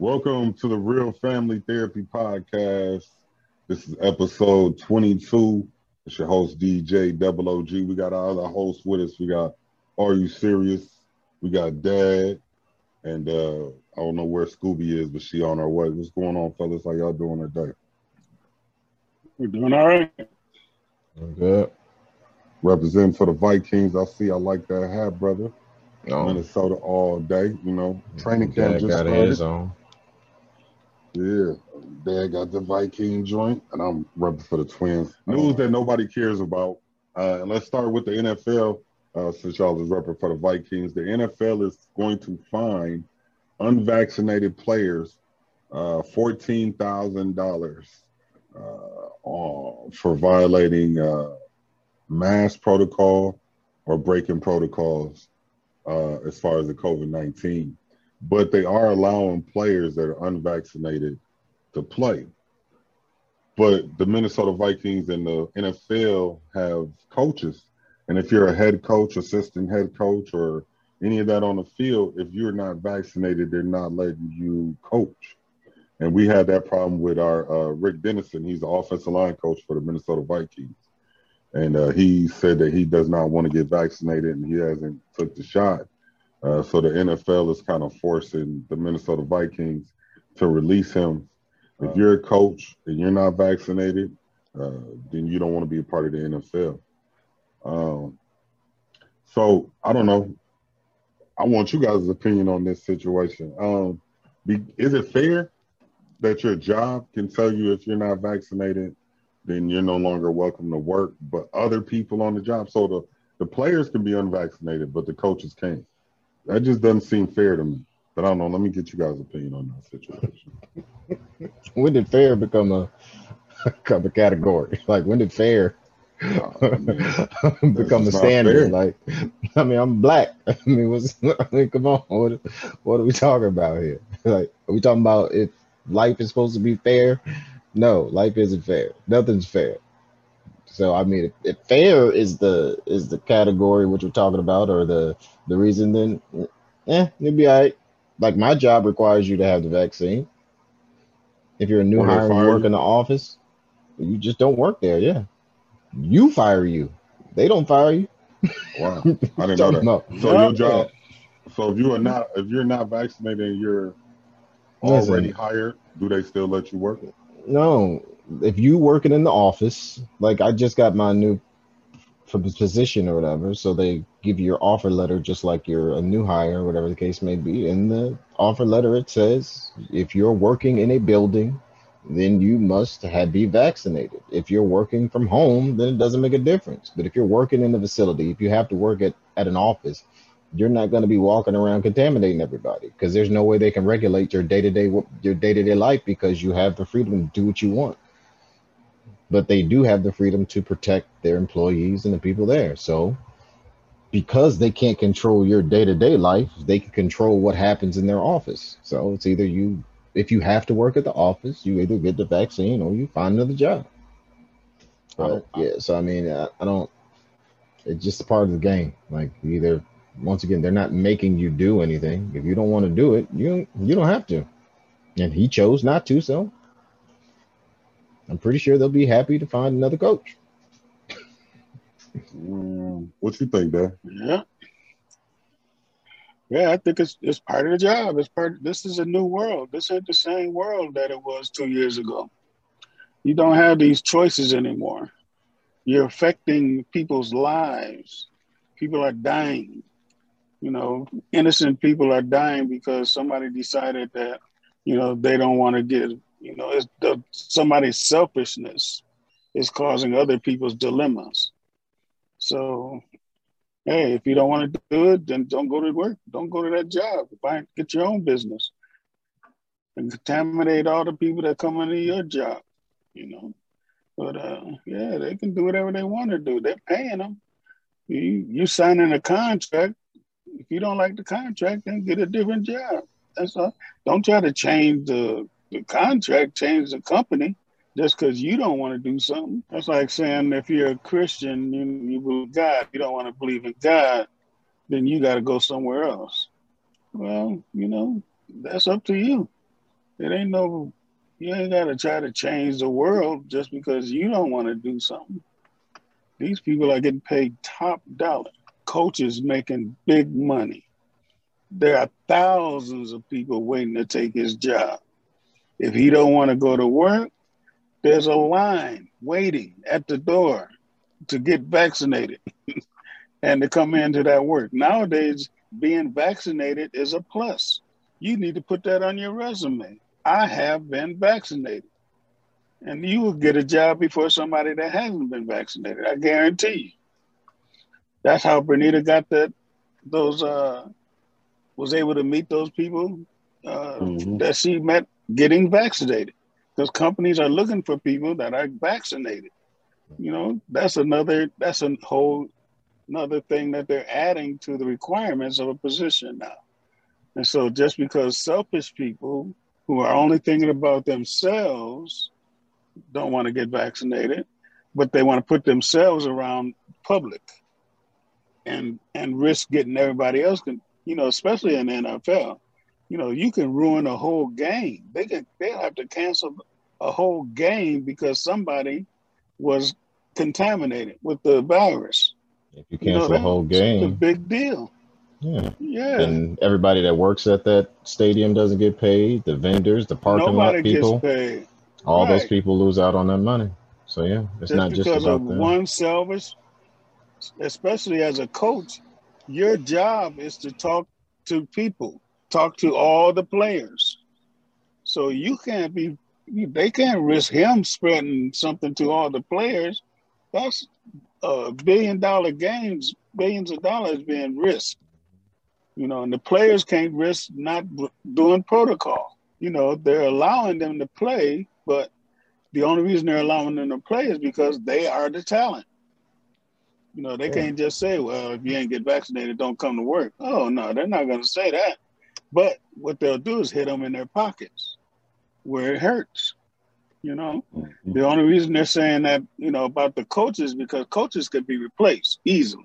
Welcome to the Real Family Therapy Podcast. This is episode 22. It's your host, DJ Double OG. We got our other hosts with us. We got Are You Serious? We got Dad. And uh, I don't know where Scooby is, but she on her way. What's going on, fellas? How y'all doing today? We're doing all right. Good. Representing for the Vikings. I see I like that hat, brother. No. Minnesota all day, you know. Training camp Dad just got started. his on. Yeah, Dad got the Viking joint, and I'm repping for the Twins. News that nobody cares about. Uh, and let's start with the NFL. Uh, since y'all is repping for the Vikings, the NFL is going to fine unvaccinated players uh, fourteen thousand dollars uh, for violating uh, mask protocol or breaking protocols uh, as far as the COVID nineteen but they are allowing players that are unvaccinated to play. But the Minnesota Vikings and the NFL have coaches. And if you're a head coach, assistant head coach, or any of that on the field, if you're not vaccinated, they're not letting you coach. And we had that problem with our uh, Rick Dennison. He's the offensive line coach for the Minnesota Vikings. And uh, he said that he does not want to get vaccinated and he hasn't took the shot. Uh, so the NFL is kind of forcing the Minnesota Vikings to release him. If you're a coach and you're not vaccinated, uh, then you don't want to be a part of the NFL. Um, so I don't know. I want you guys' opinion on this situation. Um, be, is it fair that your job can tell you if you're not vaccinated, then you're no longer welcome to work, but other people on the job? So the, the players can be unvaccinated, but the coaches can't. That just doesn't seem fair to me. But I don't know. Let me get you guys' opinion on that situation. When did fair become a become a category? Like when did fair become a standard? Like I mean, I'm black. I mean, what's I mean, come on, what what are we talking about here? Like, are we talking about if life is supposed to be fair? No, life isn't fair. Nothing's fair. So I mean, if, if fair is the is the category what you're talking about, or the the reason, then eh, it'd be all right. Like my job requires you to have the vaccine. If you're a new hire and you work you? in the office, you just don't work there. Yeah, you fire you. They don't fire you. wow, I didn't know that. No. So Yeah. your job. So if you are not, if you're not vaccinated and you're Listen. already hired, do they still let you work? No, if you working in the office, like I just got my new position or whatever, so they give you your offer letter just like you're a new hire, or whatever the case may be. In the offer letter, it says if you're working in a building, then you must have be vaccinated. If you're working from home, then it doesn't make a difference. But if you're working in the facility, if you have to work at, at an office, you're not going to be walking around contaminating everybody because there's no way they can regulate your day-to-day your day-to-day life because you have the freedom to do what you want but they do have the freedom to protect their employees and the people there. So because they can't control your day-to-day life they can control what happens in their office. So it's either you if you have to work at the office you either get the vaccine or you find another job. But yeah so i mean i, I don't it's just a part of the game. Like either once again they're not making you do anything. If you don't want to do it you you don't have to. And he chose not to so i'm pretty sure they'll be happy to find another coach Mm, what you think, Dad? Yeah. Yeah, I think it's it's part of the job. It's part. This is a new world. This ain't the same world that it was two years ago. You don't have these choices anymore. You're affecting people's lives. People are dying. You know, innocent people are dying because somebody decided that, you know, they don't want to get. You know, it's the, somebody's selfishness is causing other people's dilemmas. So hey, if you don't want to do it, then don't go to work. Don't go to that job. Find, get your own business and contaminate all the people that come into your job, you know. But uh, yeah, they can do whatever they want to do. They're paying them. You you signing a contract. If you don't like the contract, then get a different job. That's all. Don't try to change the, the contract, change the company just because you don't want to do something. That's like saying if you're a Christian, you, you believe God, you don't want to believe in God, then you got to go somewhere else. Well, you know, that's up to you. It ain't no you ain't gotta try to change the world just because you don't want to do something. These people are getting paid top dollar. Coaches making big money. There are thousands of people waiting to take his job. If he don't want to go to work, there's a line waiting at the door to get vaccinated and to come into that work. Nowadays, being vaccinated is a plus. You need to put that on your resume. I have been vaccinated. And you will get a job before somebody that hasn't been vaccinated. I guarantee you. That's how Bernita got that those uh was able to meet those people uh, mm-hmm. that she met getting vaccinated. Because companies are looking for people that are vaccinated. You know, that's another that's a whole another thing that they're adding to the requirements of a position now. And so just because selfish people who are only thinking about themselves don't want to get vaccinated, but they want to put themselves around public and and risk getting everybody else can you know, especially in the NFL, you know, you can ruin a whole game. They can they'll have to cancel a whole game because somebody was contaminated with the virus. If you cancel you know, a whole game, it's a big deal. Yeah. Yeah. And everybody that works at that stadium doesn't get paid. The vendors, the parking Nobody lot people, all right. those people lose out on that money. So yeah, it's just not just because about of one selfish, especially as a coach, your job is to talk to people, talk to all the players. So you can't be, they can't risk him spreading something to all the players. That's a billion dollar games, billions of dollars being risked. You know, and the players can't risk not doing protocol. You know, they're allowing them to play, but the only reason they're allowing them to play is because they are the talent. You know, they yeah. can't just say, well, if you ain't get vaccinated, don't come to work. Oh, no, they're not going to say that. But what they'll do is hit them in their pockets where it hurts. You know, mm-hmm. the only reason they're saying that, you know, about the coaches because coaches could be replaced easily.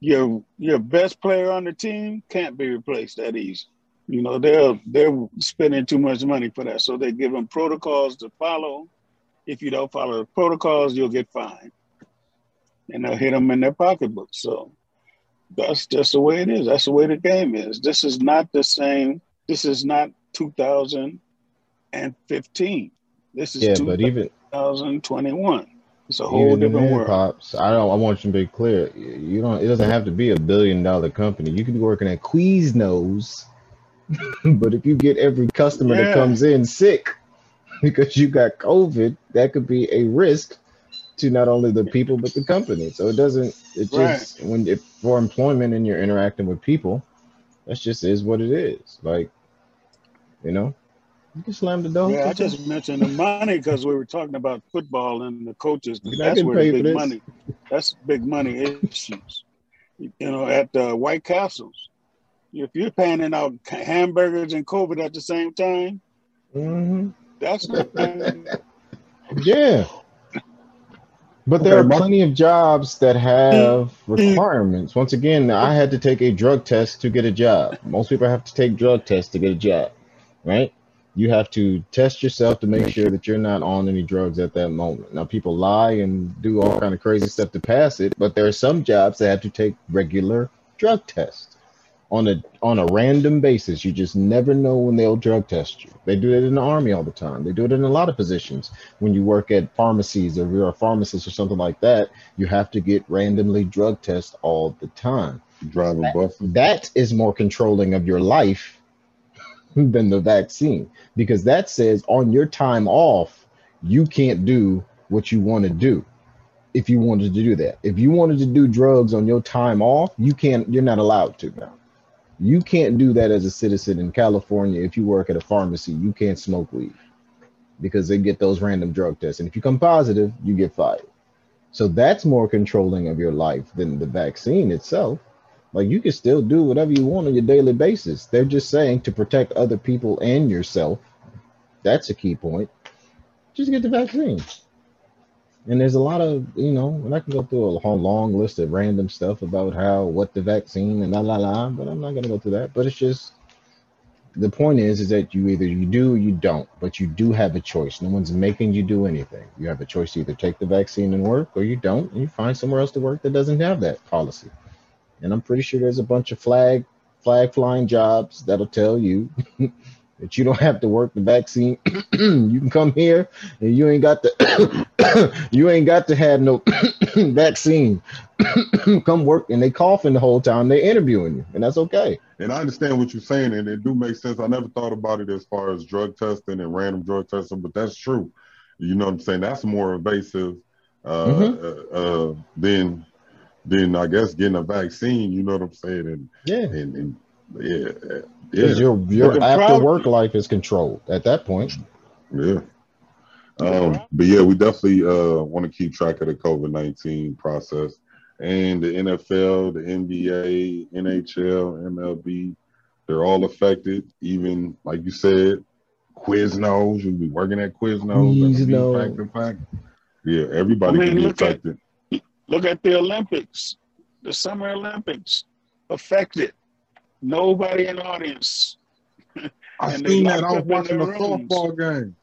Your your best player on the team can't be replaced that easy. You know, they're they're spending too much money for that. So they give them protocols to follow. If you don't follow the protocols, you'll get fined and they'll hit them in their pocketbook. So that's just the way it is. That's the way the game is. This is not the same. This is not 2015. This is yeah, but even 2021. It's a whole different world. Pops, I don't. I want you to be clear. You don't. It doesn't have to be a billion dollar company. You could be working at Quiznos, but if you get every customer yeah. that comes in sick because you got COVID, that could be a risk to not only the people but the company. So it doesn't. It just when if for employment and you're interacting with people, that just is what it is. Like, you know, you can slam the door. Yeah, I just mentioned the money because we were talking about football and the coaches. That's where the big money. That's big money issues. You know, at the White Castles, if you're panning out hamburgers and COVID at the same time, mm-hmm. that's yeah. But there okay, are plenty of jobs that have mm. Mm. requirements. Once again, I had to take a drug test to get a job. Most people have to take drug tests to get a job, right? You have to test yourself to make sure that you're not on any drugs at that moment. Now, people lie and do all kind of crazy stuff to pass it, but there are some jobs that have to take regular drug tests on a on a random basis. You just never know when they'll drug test you. They do it in the army all the time. They do it in a lot of positions. When you work at pharmacies or you're a pharmacist or something like that, you have to get randomly drug tests all the time. Driving bus. That is more controlling of your life than the vaccine because that says on your time off, you can't do what you want to do if you wanted to do that. If you wanted to do drugs on your time off, you can't you're not allowed to now. You can't do that as a citizen in California. If you work at a pharmacy, you can't smoke weed because they get those random drug tests. And if you come positive, you get fired. So that's more controlling of your life than the vaccine itself. Like you can still do whatever you want on your daily basis. They're just saying to protect other people and yourself. That's a key point. Just get the vaccine. And there's a lot of, you know, and I can go through a whole long list of random stuff about how, what the vaccine and la la la, but I'm not going to go through that. But it's just, the point is, is that you either you do or you don't, but you do have a choice. No one's making you do anything. You have a choice to either take the vaccine and work, or you don't, and you find somewhere else to work that doesn't have that policy. And I'm pretty sure there's a bunch of flag flag flying jobs that'll tell you that you don't have to work the vaccine. you can come here and you ain't got to you ain't got to have no vaccine. come work and they coughing the whole time they interviewing you, and that's okay. And I understand what you're saying, and it do make sense. I never thought about it as far as drug testing and random drug testing, but that's true. You know what I'm saying? That's more invasive uh, mm-hmm. uh, uh, than than I guess getting a vaccine. You know what I'm saying? And yeah, and, and yeah, yeah. Your your after problem, work life is controlled at that point. Yeah. Um, but yeah, we definitely uh, want to keep track of the COVID nineteen process and the NFL, the NBA, NHL, MLB, they're all affected. Even like you said, Quiznos, you'll be working at Quiznos. Quiznos. Fact Yeah, everybody I mean, can be affected. At, look at the Olympics, the Summer Olympics, affected. Nobody in the audience. I seen that. I was watching a softball game.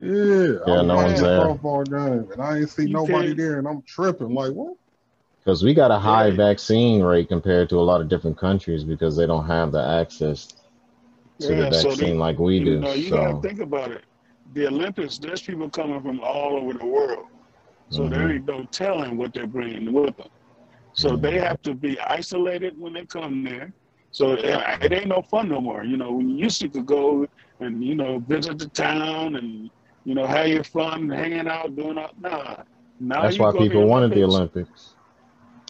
Yeah, yeah, no one's there. Softball game, and I ain't see you nobody there, and I'm tripping. Like what? Because we got a high yeah. vaccine rate compared to a lot of different countries because they don't have the access to yeah, the vaccine so they, like we do. Know, you so. gotta think about it. The Olympics, there's people coming from all over the world. So mm-hmm. there ain't no telling what they're bringing with them. So mm-hmm. they have to be isolated when they come there. So it ain't no fun no more. You know, we used to go and, you know, visit the town and, you know, have your fun, hanging out, doing all, nah. Now That's why people wanted the Olympics.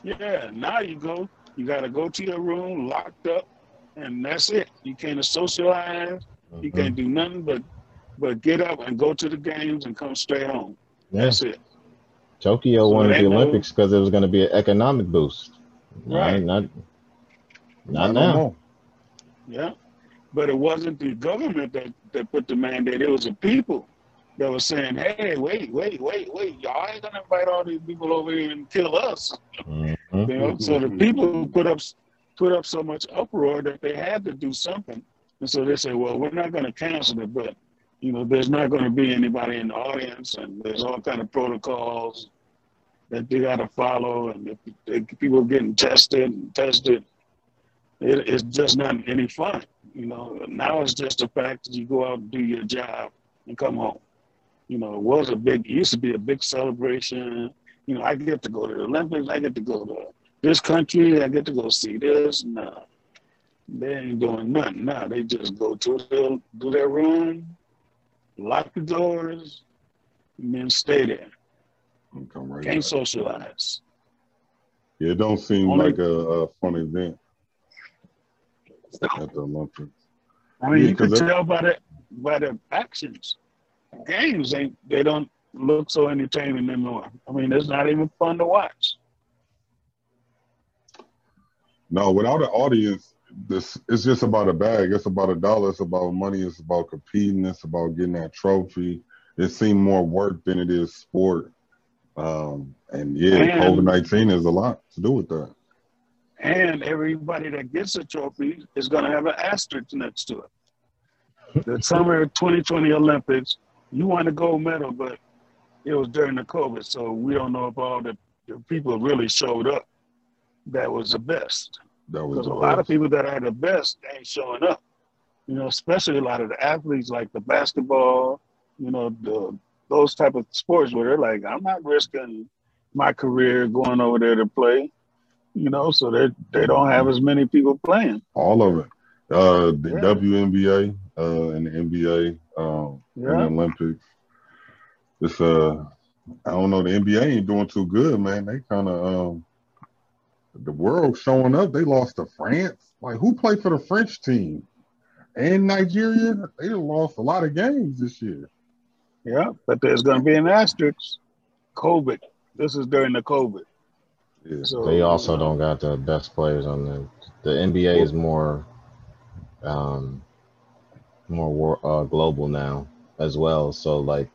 Yeah, now you go, you got to go to your room, locked up, and that's it. You can't socialize. Mm-hmm. You can't do nothing but but get up and go to the games and come straight home. Yeah. That's it. Tokyo so wanted the Olympics because it was going to be an economic boost. Right. Not, not, not now. Yeah. But it wasn't the government that, that put the mandate. It was the people that was saying, hey, wait, wait, wait, wait. Y'all ain't going to invite all these people over here and kill us. Mm-hmm. You know, so the people put up put up so much uproar that they had to do something, and so they say, well, we're not going to cancel it, but you know, there's not going to be anybody in the audience, and there's all kind of protocols that they got to follow, and if, if people getting tested and tested, it, it's just not any fun. You know, now it's just the fact that you go out and do your job and come home. You know, it was a big, it used to be a big celebration you know, I get to go to the Olympics. I get to go to this country. I get to go see this. No, uh, they ain't doing nothing. Now they just go to their, to their room, lock the doors, and then stay there. Come right Can't socialize. Yeah, it don't seem Only, like a, a, fun event at the Olympics. I mean, yeah, you can tell by the by the actions. Games ain't they don't look so entertaining anymore. I mean, it's not even fun to watch. No, without an audience, this it's just about a bag. It's about a dollar. It's about money. It's about competing. It's about getting that trophy. It seemed more work than it is sport. Um, and yeah, COVID nineteen is a lot to do with that. And everybody that gets a trophy is going to have an asterisk next to it. The summer 2020 Olympics, you won a gold medal, but it was during the COVID, so we don't know if all the, the people really showed up. That was the best. That was a lot of people that are the best ain't showing up. You know, especially a lot of the athletes like the basketball, you know, the those type of sports where they're like, I'm not risking my career going over there to play. You know, so they they don't have as many people playing. All of it. Uh, the yeah. WNBA uh, and the NBA, um, yeah. and the Olympics it's uh I don't know the NBA ain't doing too good, man. They kind of um the world showing up. They lost to France. Like who played for the French team? And Nigeria, they lost a lot of games this year. Yeah, but there's going to be an asterisk. COVID. This is during the COVID. Yeah. So, they also uh, don't got the best players on the. The NBA is more, um, more war, uh, global now as well. So like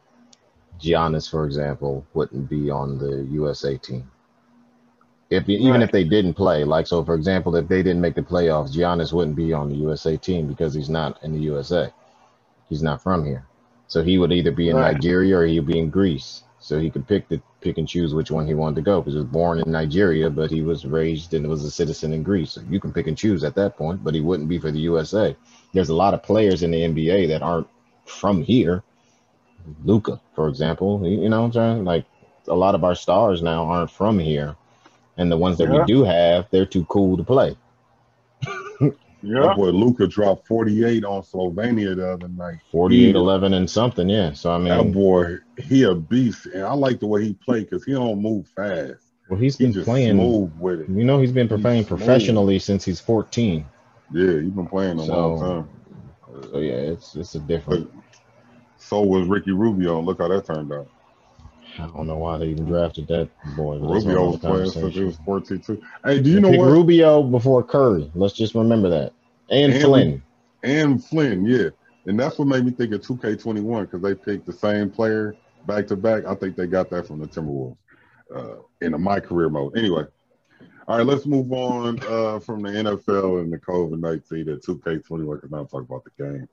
Giannis, for example, wouldn't be on the USA team. if even Right. if they didn't play, like so, for example, if they didn't make the playoffs, Giannis wouldn't be on the USA team because he's not in the USA. He's not from here, so he would either be in Right. Nigeria or he'd be in Greece. So he could pick the pick and choose which one he wanted to go because he was born in Nigeria, but he was raised and was a citizen in Greece. So you can pick and choose at that point, but he wouldn't be for the USA. There's a lot of players in the NBA that aren't from here. Luka, for example, you know what I'm saying? Like a lot of our stars now aren't from here. And the ones that Yeah. we do have, they're too cool to play. Yeah. That boy Luka dropped 48 on Slovenia the other night. 48, He- 11, and something. Yeah. So, I mean, That mean, boy, he a beast, and I like the way he play because he don't move fast. well, he's He been just playing. smooth with it. You know, he's been playing smooth. professionally since he's 14. Yeah, he's been playing a So- long time. So, yeah, it's it's a different. So was Ricky Rubio. Look how that turned out. I don't know why they even drafted that boy. Rubio was playing since he was 14 too. Hey, do you They know what? Rubio before Curry. Let's just remember that. And, And- Flynn. and Flynn, yeah. And that's what made me think of 2K21 because they picked the same player back to back. I think they got that from the Timberwolves uh, in a my career mode. Anyway, all right, let's move on uh, from the NFL and the COVID 19 to 2K21 because now I'm talking about the game.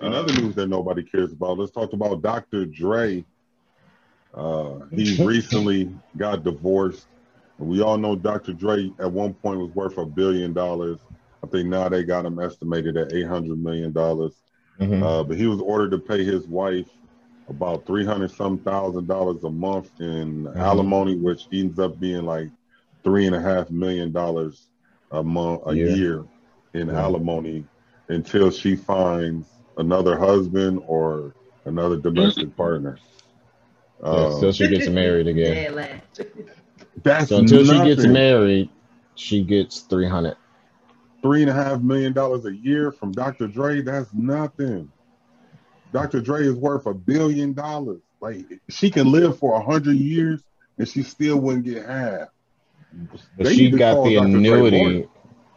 Another news that nobody cares about. Let's talk about Dr. Dre. Uh, he recently got divorced. We all know Dr. Dre at one point was worth a billion dollars. I think now they got him estimated at eight hundred million dollars. Mhm. Uh, but he was ordered to pay his wife about three hundred some thousand dollars a month in Mhm. alimony, which ends up being like three and a half million dollars a month a Yeah. year in Yeah. alimony until she finds another husband or another domestic partner. Yeah, Uh, so she gets married again. Dead last. that's So until she gets married, she gets 300. three and a half million dollars a year from Dr. Dre, that's nothing. Dr. Dre is worth a billion dollars. Like she can live for a hundred years and she still wouldn't get half. But They she got the Dr. Annuity.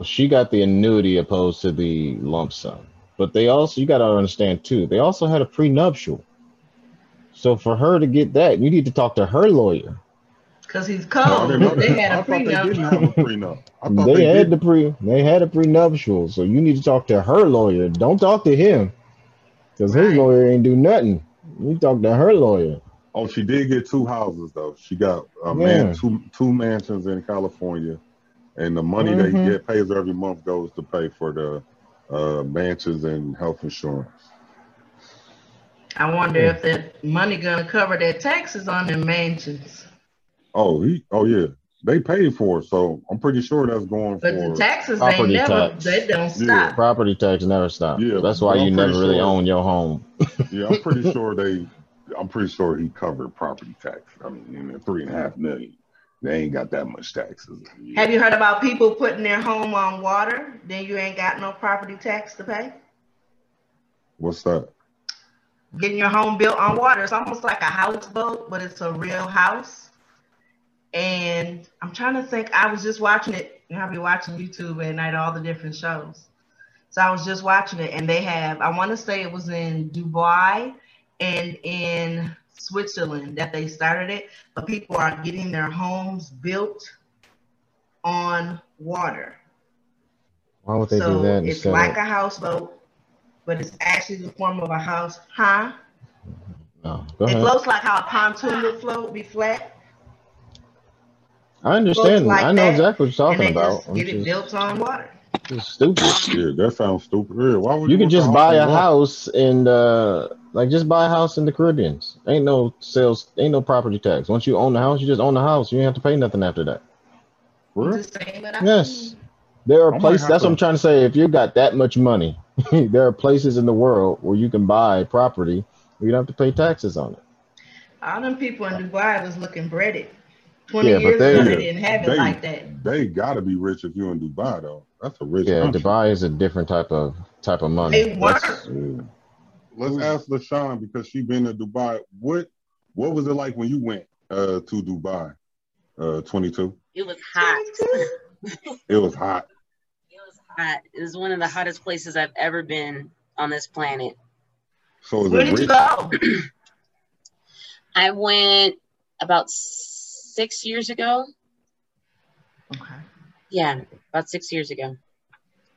She got the annuity opposed to the lump sum. But they also, you got to understand too, they also had a prenuptial. So for her to get that, you need to talk to her lawyer. Because he's No, cold. didn't they had I a thought they didn't have a prenup. They, they, had did. the pre, they had a prenuptial. So you need to talk to her lawyer. Don't talk to him, because his lawyer ain't do nothing. You talk to her lawyer. Oh, she did get two houses though. She got a Yeah. man two two mansions in California, and the money they Mhm. get pays every month goes to pay for the uh, mansions and health insurance. I wonder if that money gonna cover their taxes on their mansions. Oh, he. Oh, yeah. They paid for it, so I'm pretty sure that's going But for. the taxes ain't property never tax. they don't Yeah. stop. Property tax never stops. Yeah, That's why I'm you pretty never really own your home. yeah, I'm pretty sure they. I'm pretty sure he covered property tax. I mean, in the three and a half million, they ain't got that much taxes. Have you heard about people putting their home on water? Then you ain't got no property tax to pay. What's that? Getting your home built on water. It's almost like a houseboat, but it's a real house. And I'm trying to think. I was just watching it. You know, I be watching YouTube at night, all the different shows. So I was just watching it, and they have. I want to say it was in Dubai and in Switzerland that they started it. But people are getting their homes built on water. Why would they so do that it's like a houseboat, but it's actually the form of a house. Huh? no, go It ahead. floats like how a pontoon would float, be flat, I understand. like I know that, exactly what you're and talking they about. just I'm get it just- built on water. it's stupid. Yeah, that sounds stupid. Yeah, why would You can want just buy a house and uh like just buy a house in the Caribbeans. Ain't no sales, ain't no property tax. Once you own the house, you just own the house. You don't have to pay nothing after that. For real? Just saying what I Yes. There are I might places have that's what I'm trying to say. If you got that much money, there are places in the world where you can buy property where you don't have to pay taxes on it. All them people in Dubai was looking breaded. Twenty Yeah, but years they- ago, they didn't have it They- like that. They got to be rich if you in Dubai though. That's a rich Yeah, country. Dubai is a different type of type of money. They weren't. Yeah. Let's ask LaShawn because she been to Dubai. What what was it like when you went uh, to Dubai? Uh, 22. It was hot. It was hot. It was hot. It was one of the hottest places I've ever been on this planet. So Where it did you go? I went about six years ago. Okay. Yeah, about six years ago.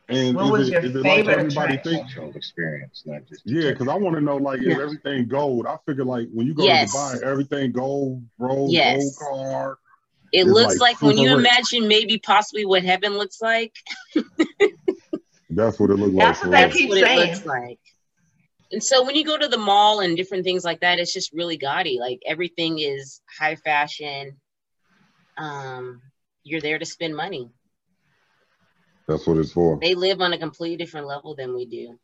And What is was it- your favorite everybody attraction? think? Experience, not just Yeah, because I want to know like is Yeah. everything gold? I figure like when you go Yes. to Dubai, everything gold, bro, Yes. gold car. It looks like like, when you super rich. imagine maybe possibly what heaven looks like. That's what it looks like. That's what they keep what saying. it looks like. And so when you go to the mall and different things like that, it's just really gaudy. Like everything is high fashion. Um, you're there to spend money. That's what it's for. They live on a completely different level than we do.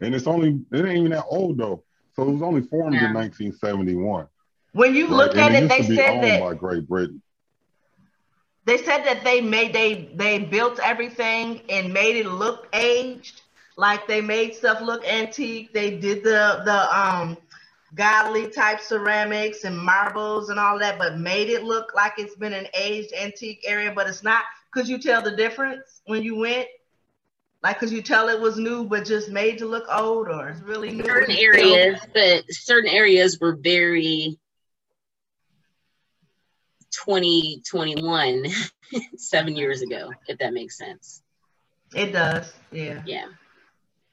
And it's only it ain't even that old though. So it was only formed in 1971. When you right? look And at it, used they said that by Great Britain. they said that they made they they built everything and made it look aged like they made stuff look antique they did the the um godly type ceramics and marbles and all that but made it look like it's been an aged antique area but it's not could you tell the difference when you went like could you tell it was new but just made to look old or it's really new Certain areas, but certain areas were very 2021, seven years ago, if that makes sense. it does yeah Yeah.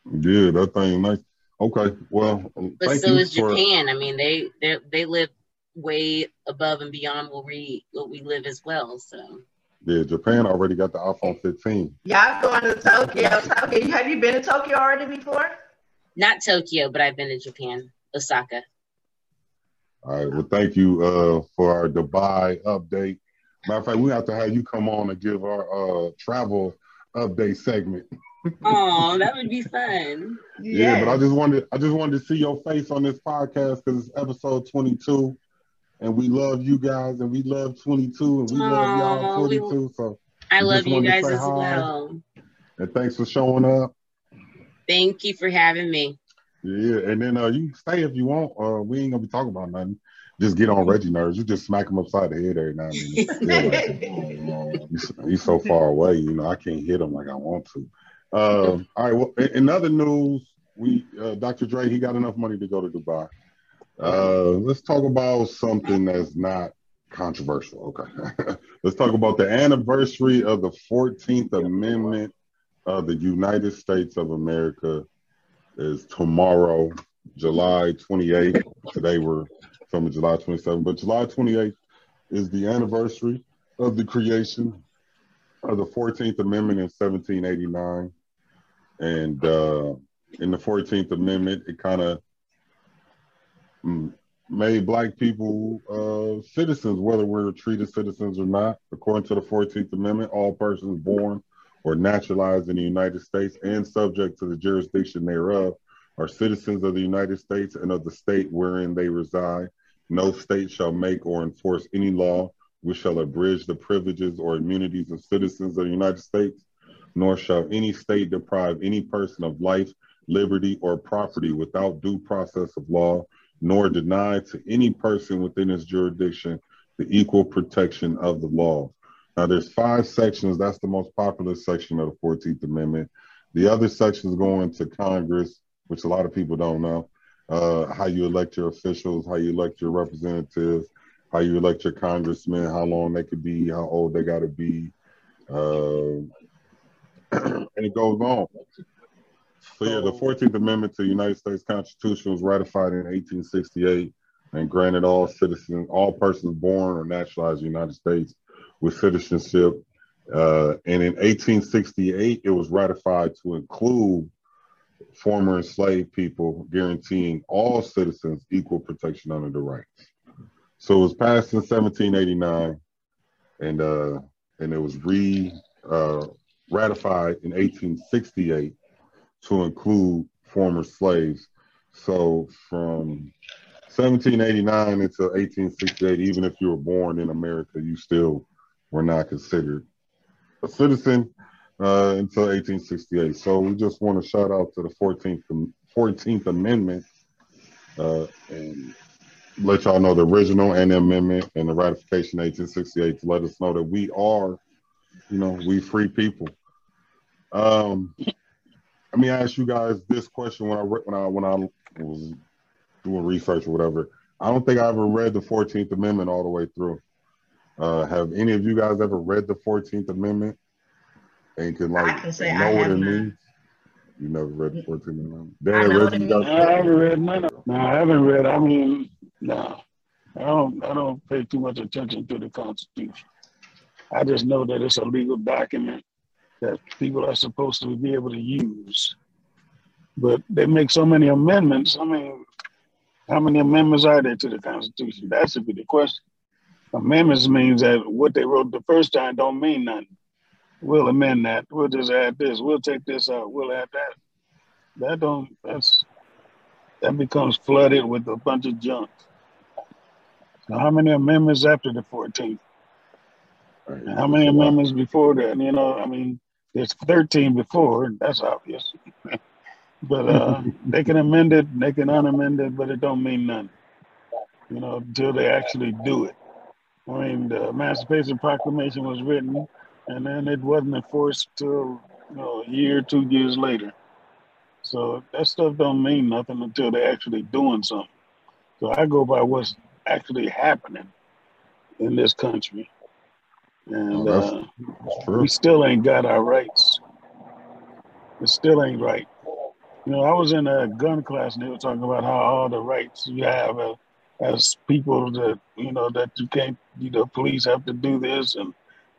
Yeah, that thing nice. Okay, well, um, But thank so you is for Japan. I mean, they they they live way above and beyond what we what we live as well. So yeah. Japan already got the iPhone 15. y'all going to tokyo tokyo have you been to tokyo already before not Tokyo, but I've been to Japan, Osaka. All right. Well, thank you uh, for our Dubai update. Matter of fact, we have to have you come on and give our uh, travel update segment. Oh, that would be fun. Yeah, but I just wanted I just wanted to see your face on this podcast because it's episode 22, and we love you guys, and we love 22, and we love y'all we- 22. So, I love you guys as hi. well. and thanks for showing up. Thank you for having me. Yeah, and then uh, you can stay if you want. Uh, we ain't gonna be talking about nothing. Just get on Reggie nerves. You just smack him upside the head every now and then. He's, he's so far away, you know. I can't hit him like I want to. Um, all right. Well, in, other news, we uh, Dr. Dre he got enough money to go to Dubai. Uh, let's talk about something that's not controversial. Okay, let's talk about the anniversary of the Fourteenth Amendment of the United States of America is tomorrow, July 28th. Today we're filming July 27th, but July 28th is the anniversary of the creation of the 14th Amendment in 1789. And uh, in the 14th Amendment, it kind of made black people uh, citizens, whether we're treated citizens or not. According to the 14th Amendment, all persons born or naturalized in the United States and subject to the jurisdiction thereof are citizens of the United States and of the state wherein they reside. No state shall make or enforce any law which shall abridge the privileges or immunities of citizens of the United States, nor shall any state deprive any person of life, liberty, or property without due process of law, nor deny to any person within its jurisdiction the equal protection of the law. Now, there's five sections. That's the most popular section of the 14th Amendment. The other sections go into Congress, which a lot of people don't know. Uh, how you elect your officials, how you elect your representatives, how you elect your congressmen, how long they could be, how old they got to be, uh, and it goes on. So yeah, the 14th Amendment to the United States Constitution was ratified in 1868 and granted all citizens, all persons born or naturalized in the United States with citizenship. Uh, and in 1868, it was ratified to include former enslaved people, guaranteeing all citizens equal protection under the rights. So it was passed in 1789, and uh, and it was re uh, ratified in 1868 to include former slaves. So from 1789 until 1868, even if you were born in America, you still were not considered a citizen uh, until 1868. So we just want to shout out to the 14th 14th Amendment uh, and let y'all know the original and the amendment and the ratification 1868 to let us know that we are, you know, we free people. Um, let me ask you guys this question when I when I when I was doing research or whatever. I don't think I ever read the Fourteenth Amendment all the way through. Uh, have any of you guys ever read the Fourteenth Amendment and can like I can say I know what it not. means? You never read the Fourteenth Amendment. I Dan, know what it you means. got- I haven't read none of. No, I haven't read. I mean, no, I don't. I don't pay too much attention to the Constitution. I just know that it's a legal document that people are supposed to be able to use. But they make so many amendments. I mean, how many amendments are there to the Constitution? That should be the question. Amendments means that what they wrote the first time don't mean nothing. We'll amend that. We'll just add this. We'll take this out. We'll add that. That don't. That's that becomes flooded with a bunch of junk. So how many amendments after the 14th? And how many amendments before that? You know, I mean, there's 13 before. That's obvious. but uh, they can amend it, they can unamend it, but it don't mean nothing. You know, until they actually do it. I mean, the Emancipation Proclamation was written, and then it wasn't enforced till you know a year, two years later. So that stuff don't mean nothing until they're actually doing something. So I go by what's actually happening in this country, and Oh, that's- uh, we still ain't got our rights. It still ain't right. You know, I was in a gun class and they were talking about how all the rights you have as, as people that, you know, that you can't, you know, police have to do this and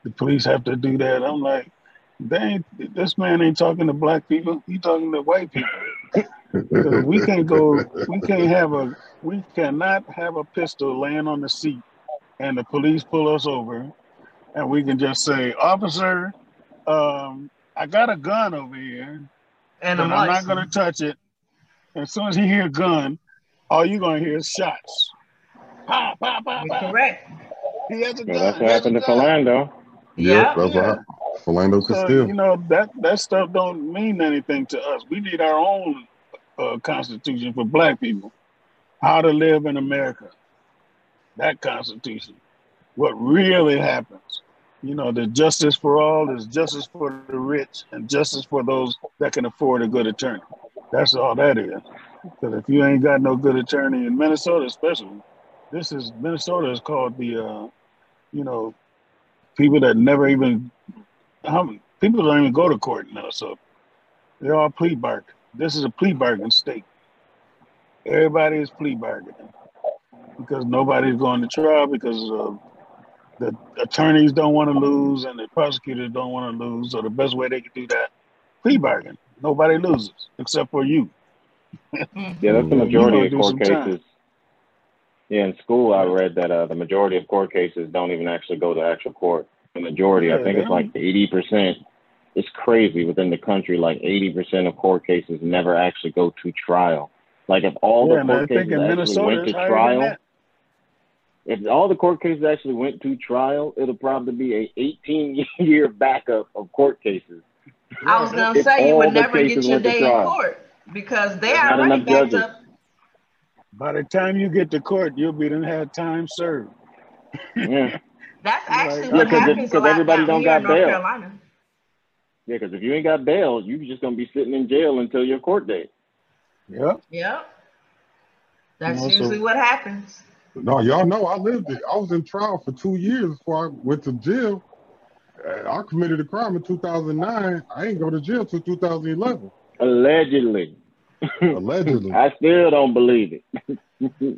the police have to do that. I'm like, they ain't, this man ain't talking to black people. He talking to white people. We can't go, we can't have a, we cannot have a pistol laying on the seat and the police pull us over and we can just say, officer, um, I got a gun over here, And I'm not going to touch it. As soon as he hear a gun, all you're going to hear is shots. Pow, pow, pow, you're pow. correct. He has a gun. Yeah, that's what happened to gun. Philando. Yeah, Yeah. that's Yeah. what Philando So, Castile. you know, that, that stuff don't mean anything to us. We need our own uh, constitution for black people. How to live in America. That constitution. What really happens. You know, the justice for all is justice for the rich and justice for those that can afford a good attorney. That's all that is. Because if you ain't got no good attorney in Minnesota, especially, this is Minnesota is called the, uh, you know, people that never even people don't even go to court in Minnesota? They're all plea bargain. This is a plea bargain state. Everybody is plea bargaining because nobody's going to trial because uh, the attorneys don't want to lose and the prosecutors don't want to lose. So the best way they can do that, plea bargain. Nobody loses except for you. Yeah, that's the majority of court cases. time. Cases. Yeah, in school I read that uh, the majority of court cases don't even actually go to actual court. The majority, Yeah, I think they it's like eighty percent. It's crazy within the country. Like eighty percent of court cases never actually go to trial. Like if all yeah, the court think cases actually Minnesota went to trial, if all the court cases actually went to trial, it'll probably be a eighteen year backup of court cases. I was gonna If say you would never get your day in court because they There's not already enough backed judges. up. By the time you get to court, you'll be done had time served. Yeah. That's actually Like- what Yeah, 'cause it- happens a 'cause lot everybody don't got bail. Carolina. Yeah, because if you ain't got bail, you just gonna be sitting in jail until your court date. Yep. Yep. That's Also- usually what happens. No, y'all know I lived it. I was in trial for two years before I went to jail. Uh, I committed a crime in 2009. I ain't go to jail till 2011, Allegedly. Allegedly. I still don't believe it.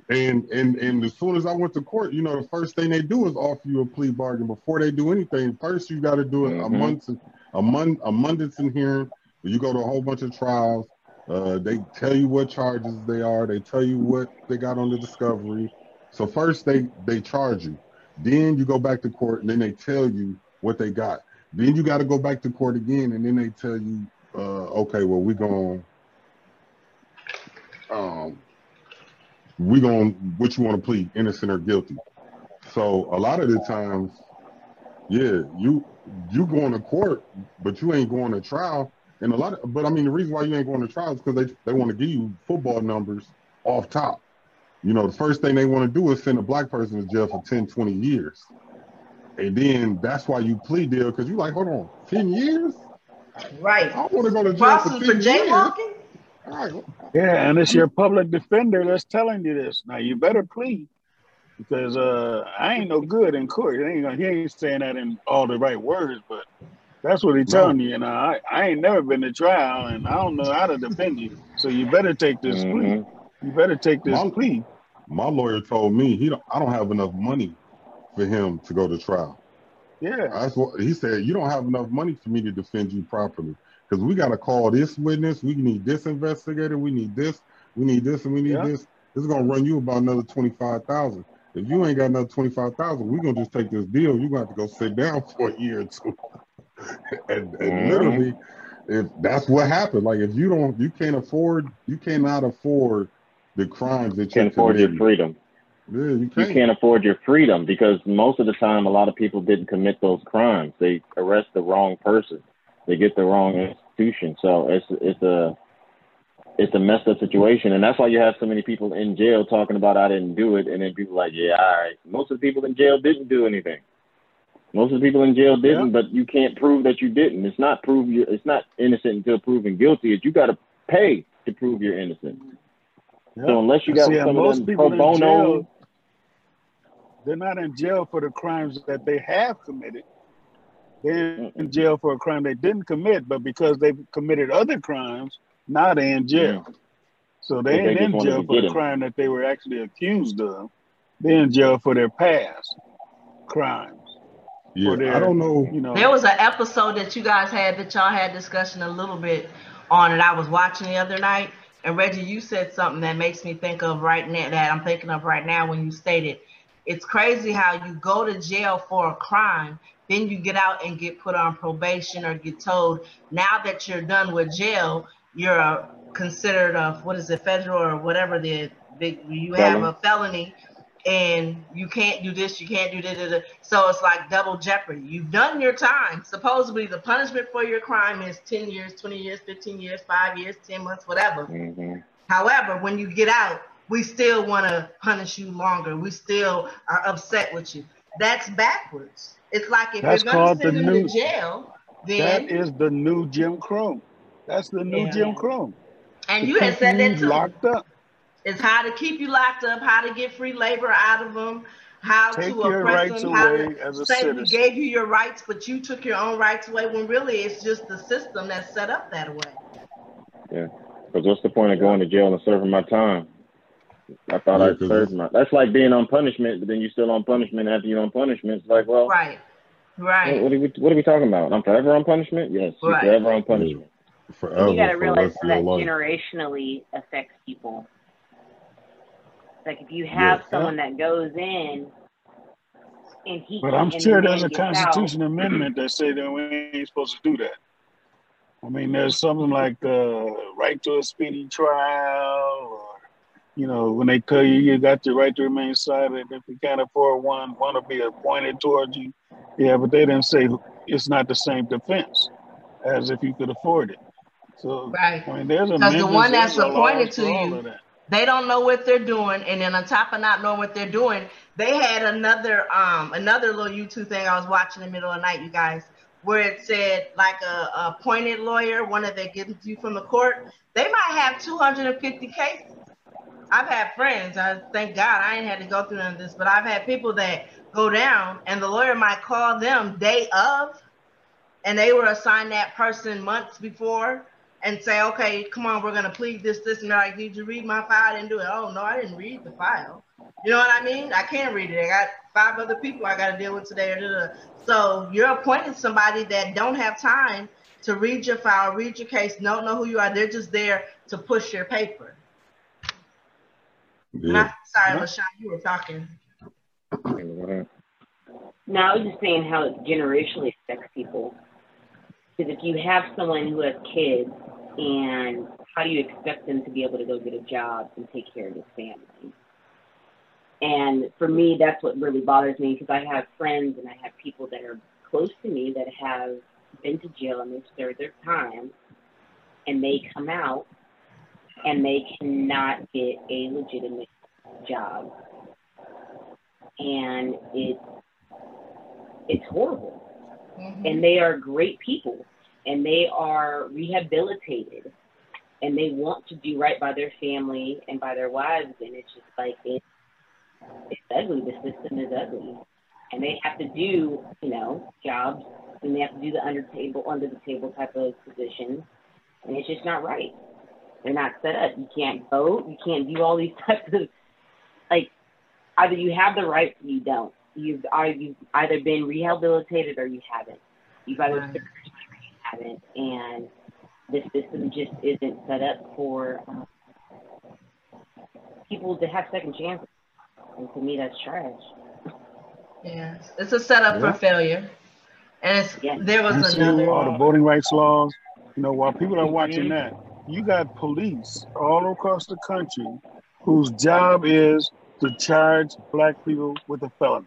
And and and as soon as I went to court, you know, the first thing they do is offer you a plea bargain before they do anything. First, you got to do it a Mhm. month, a month, a Mundenson hearing. You go to a whole bunch of trials. Uh, they tell you what charges they are. They tell you what they got on the discovery. So first they they charge you. Then you go back to court, and then they tell you what they got. Then you got to go back to court again, and then they tell you, uh, okay, well we're going um we going what you want to plead innocent or guilty so a lot of the times yeah you you going to court but you ain't going to trial and a lot of, but i mean the reason why you ain't going to trial is because they, they want to give you football numbers off top you know the first thing they want to do is send a black person to jail for 10 20 years and then that's why you plea deal because you like hold on 10 years Right. i want to go to jail for 10 for years jaywalking? Right. Yeah, and it's your public defender that's telling you this. Now you better plead. because uh, I ain't no good in court. He ain't, he ain't saying that in all the right words, but that's what he's telling you. You know, I, I ain't never been to trial, and I don't know how to defend you. So you better take this Mhm. plea. You better take this My- plea. My lawyer told me he don't. I don't have enough money for him to go to trial. Yeah, That's what he said. You don't have enough money for me to defend you properly because we got to call this witness. We need this investigator. We need this. We need this, and we need Yeah. this. This is gonna run you about another twenty five thousand. If you ain't got another twenty five thousand, we're gonna just take this deal. You're gonna have to go sit down for a year or two. and, and Mhm. literally, if that's what happened, like if you don't, you can't afford, you cannot afford the crimes that you Can't afford your freedom. Yeah, you You can't. you can't afford your freedom because most of the time, a lot of people didn't commit those crimes. They arrest the wrong person. They get the wrong institution. So it's it's a it's a messed up situation, and that's why you have so many people in jail talking about I didn't do it, and then people like, yeah, all right. Most of the people in jail didn't do anything. Most of the people in jail didn't, Yeah. but you can't prove that you didn't. It's not prove you. It's not innocent until proven guilty. It's you got to pay to prove you're innocent. yeah. So unless you got See, some of most them people pro in bono, jail, they're not in jail for the crimes that they have committed. They're in Mm-mm. jail for a crime they didn't commit, but because they've committed other crimes, now they're in jail. So they Because they ain't in jail for get the crime that they were actually accused of. They're in jail for their past crimes. Yeah, their, I don't know. You know, There was an episode that you guys had that y'all had discussion a little bit on, and I was watching the other night. And Reggie, you said something that makes me think of right now that I'm thinking of right now when you stated it's crazy how you go to jail for a crime, then you get out and get put on probation or get told now that you're done with jail, you're uh, considered a what is it, federal or whatever the big you have Felon. a felony and you can't do this, you can't do that. So it's like double jeopardy. You've done your time. Supposedly, the punishment for your crime is 10 years, 20 years, 15 years, five years, 10 months, whatever. hmm However, when you get out, we still want to punish you longer. We still are upset with you. That's backwards. It's like if That's you're going called to send the them new- to jail, that then is the new Jim Crow. That's the new Yeah. Jim Crow. and To you had keep said that you too. locked up. It's how to keep you locked up, how to get free labor out of them, how Take to your oppress rights them, how away to as a say we gave you your rights, but you took your own rights away. When really it's just the system that's set up that way. Yeah, because what's the point of going to jail and serving my time? I thought Yeah, I'd 'cause served my. That's like being on punishment, but then you're still on punishment after you're on punishment. It's like, well, Right. Right. what are we what are we talking about? I'm forever on punishment. Yes, you're Right. forever on punishment. Forever you got to realize rest that life. generationally affects people. Like if you have Yeah. someone that goes in and he But I'm and sure there's a man gets out, amendment that say that we ain't supposed to do that. I mean, there's something like the right to a speedy trial, or you know, when they tell you you got the right to remain silent if you can't afford one, one will be appointed towards you. Yeah, but they didn't say it's not the same defense as if you could afford it. So Right. I mean, there's the one that's appointed to you- They don't know what they're doing, and then on top of not knowing what they're doing, they had another um another little YouTube thing I was watching in the middle of the night, you guys, where it said like a, a appointed lawyer, one that they give you from the court, they might have 250 cases. I've had friends, I thank God I ain't had to go through none of this, but I've had people that go down and the lawyer might call them day of, and they were assigned that person months before and say, okay, come on, we're gonna plead this, this, and they're like, did you read my file? I didn't do it. Oh no, I didn't read the file. You know what I mean? I can't read it. I got five other people I got to deal with today. da, da, da. So you're appointing somebody that don't have time to read your file, read your case, don't know who you are. They're just there to push your paper. And Yeah. I, sorry, Yeah. LaShawn, you were talking. No, I was just saying how it generationally affects people. Because if you have someone who has kids, and how do you expect them to be able to go get a job and take care of his family? And for me, that's what really bothers me because I have friends and I have people that are close to me that have been to jail and they've served their time, and they come out and they cannot get a legitimate job. And it's it's horrible. Mhm. And they are great people and they are rehabilitated and they want to do right by their family and by their wives and it's just like it it's ugly. The system is ugly, and they have to do you know jobs, and they have to do the under table under the table type of positions, and it's just not right. They're not set up. You can't vote. You can't do all these types of like either you have the right or you don't. You've either, you've either been rehabilitated or you haven't. You've either Right. survived or you haven't, and the system just isn't set up for um, people to have second chances. And to me, that's trash. Yeah, it's a setup Yeah. for failure. And it's Yeah. there was And see another. all the voting rights laws. You know, while people are watching that, you got police all across the country whose job is to charge black people with a felony.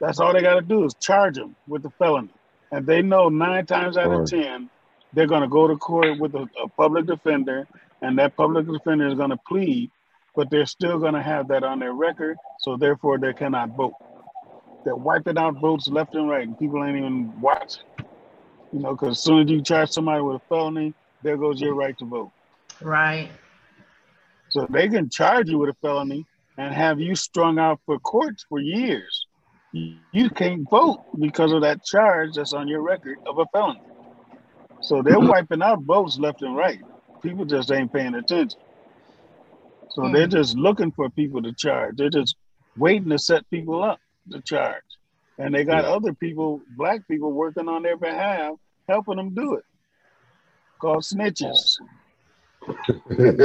That's all they got to do is charge them with a felony, and they know nine times out of ten they're going to go to court with a, a public defender, and that public defender is going to plead, but they're still going to have that on their record, so therefore they cannot vote. They're wiping out votes left and right, and people ain't even watching. You know, because as soon as you charge somebody with a felony, there goes your right to vote. Right. So they can charge you with a felony and have you strung out for courts for years. You you can't vote because of that charge that's on your record of a felony. So they're wiping out votes left and right. People just ain't paying attention. So they're mm. just looking for people to charge. They're just waiting to set people up to charge. And they got other people, black people, working on their behalf, helping them do it. Called snitches. You It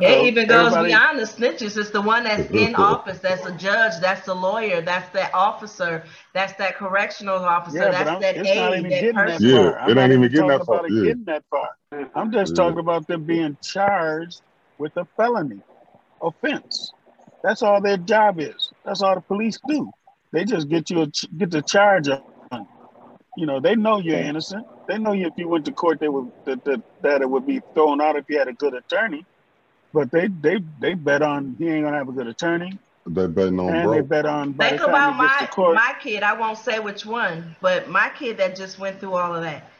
know, even goes everybody- beyond the snitches. It's the one that's in office. That's a judge. That's the lawyer. That's that officer. That's that correctional officer. Yeah, that's I'm, that it's not aide. even That getting person. Yeah, far. it I'm ain't not even even getting that far, yeah. getting that far. Mm-hmm. I'm just Yeah. talking about them being charged with a felony offense. That's all their job is. That's all the police do. They just get you a, ch- get the charge on. you. You know, they know you're innocent. They know you, if you went to court, they would that, that, that it would be thrown out if you had a good attorney. But they they they bet on he ain't gonna have a good attorney, they betting on and they bet on by Think the time about he gets my to court. my kid. I won't say which one, but my kid that just went through all of that.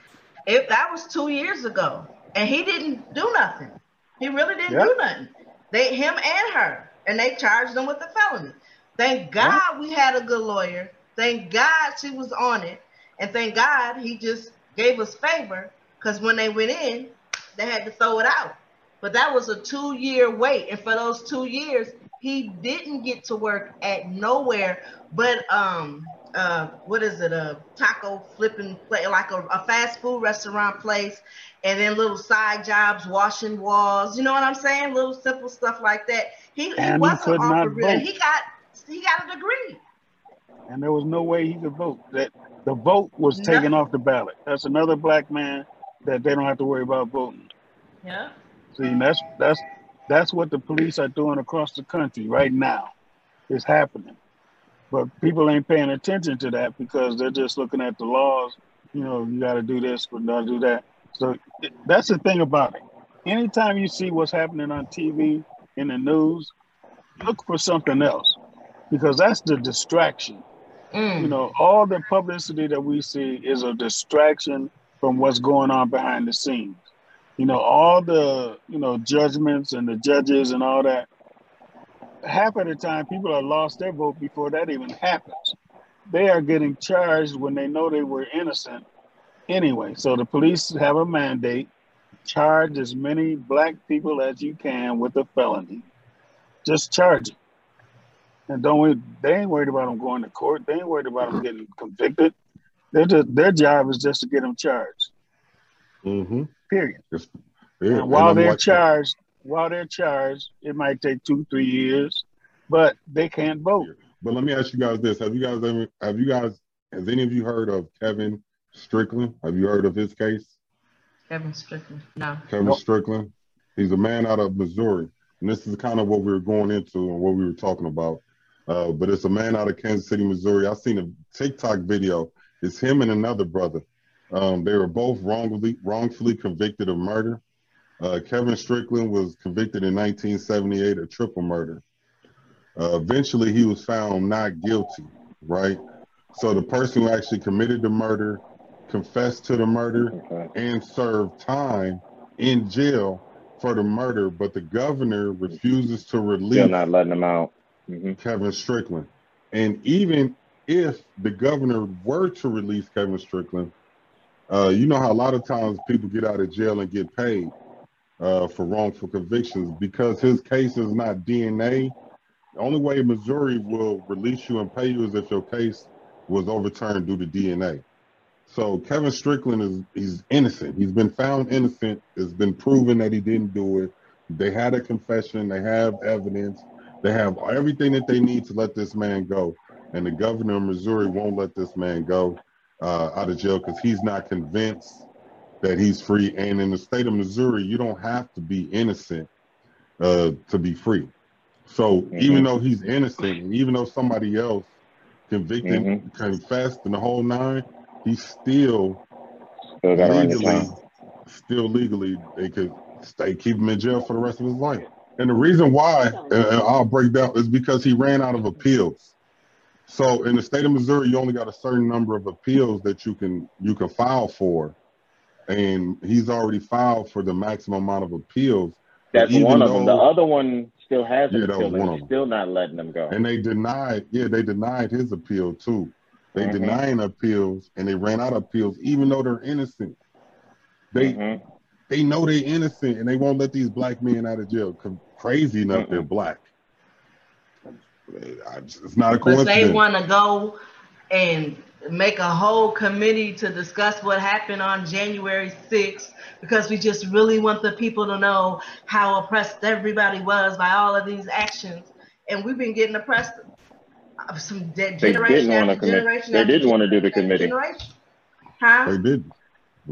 If that was two years ago, and he didn't do nothing. He really didn't Yeah. do nothing. They him and her, and they charged him with a felony. Thank God we had a good lawyer. Thank God she was on it, and thank God he just gave us favor because when they went in, they had to throw it out. But that was a two year wait. And for those two years, he didn't get to work at nowhere but um uh what is it, a taco flipping place like a, a fast food restaurant place and then little side jobs, washing walls, you know what I'm saying? Little simple stuff like that. He, he wasn't offered real. vote. He got he got a degree. and there was no way he could vote. That the vote was taken off the ballot. That's another black man that they don't have to worry about voting. Yeah. See, that's that's that's what the police are doing across the country right now. It's happening, but people ain't paying attention to that because they're just looking at the laws. You know, you got to do this, but not do that. So that's the thing about it. Anytime you see what's happening on TV in the news, look for something else because that's the distraction. Mm. You know, all the publicity that we see is a distraction from what's going on behind the scenes. You know, all the, you know, judgments and the judges and all that. Half of the time, people have lost their vote before that even happens. They are getting charged when they know they were innocent anyway. So the police have a mandate charge as many black people as you can with a felony. Just charge it. And don't we, they ain't worried about them going to court. They ain't worried about them getting convicted. They're just, their job is just to get them charged. Mm-hmm. Period. Yeah, and and while I'm they're watching- charged, while they're charged, it might take two, three years, but they can't vote. But let me ask you guys this: Have you guys ever? Have you guys? Has any of you heard of Kevin Strickland? Have you heard of his case? Kevin Strickland. No. Kevin Nope. Strickland. He's a man out of Missouri, and this is kind of what we were going into and what we were talking about. Uh, but it's a man out of Kansas City, Missouri. I seen a TikTok video. It's him and another brother. Um, they were both wrongly wrongfully convicted of murder. Uh, Kevin Strickland was convicted in 1978 of triple murder. Uh, eventually, he was found not guilty. Right. So the person who actually committed the murder confessed to the murder Okay. and served time in jail for the murder, but the governor refuses to release Still not letting them out. Hmm Kevin Strickland. And even if the governor were to release Kevin Strickland, uh, you know how a lot of times people get out of jail and get paid uh, for wrongful convictions because his case is not DNA. The only way Missouri will release you and pay you is if your case was overturned due to DNA. So Kevin Strickland is he's innocent. He's been found innocent. It's been proven that he didn't do it. They had a confession. They have evidence. They have everything that they need to let this man go. And the governor of Missouri won't let this man go uh, out of jail because he's not convinced that he's free. And in the state of Missouri, you don't have to be innocent uh, to be free. So Mhm. even though he's innocent, and even though somebody else convicted, Mhm. confessed, and the whole nine, he's still Still got to run your legally, still legally, they could stay keep him in jail for the rest of his life. And the reason why, and and I'll break down, is because he ran out of appeals. So in the state of Missouri, you only got a certain number of appeals that you can you can file for, and he's already filed for the maximum amount of appeals. That's one of them. The other one still has an Yeah, that appeal, was and one of them. still not letting them go. And they denied, yeah, they denied his appeal too. They Mhm. denying appeals, and they ran out of appeals, even though they're innocent. They Mhm. they know they're innocent and they won't let these black men out of jail. 'Cause Crazy enough, they're black. Just- It's not a coincidence. But they want to go and make a whole committee to discuss what happened on January 6th because we just really want the people to know how oppressed everybody was by all of these actions. And we've been getting oppressed of some de- They generation didn't wanna after commit- generation. they didn't wanna do the committee. generation. Huh? They did.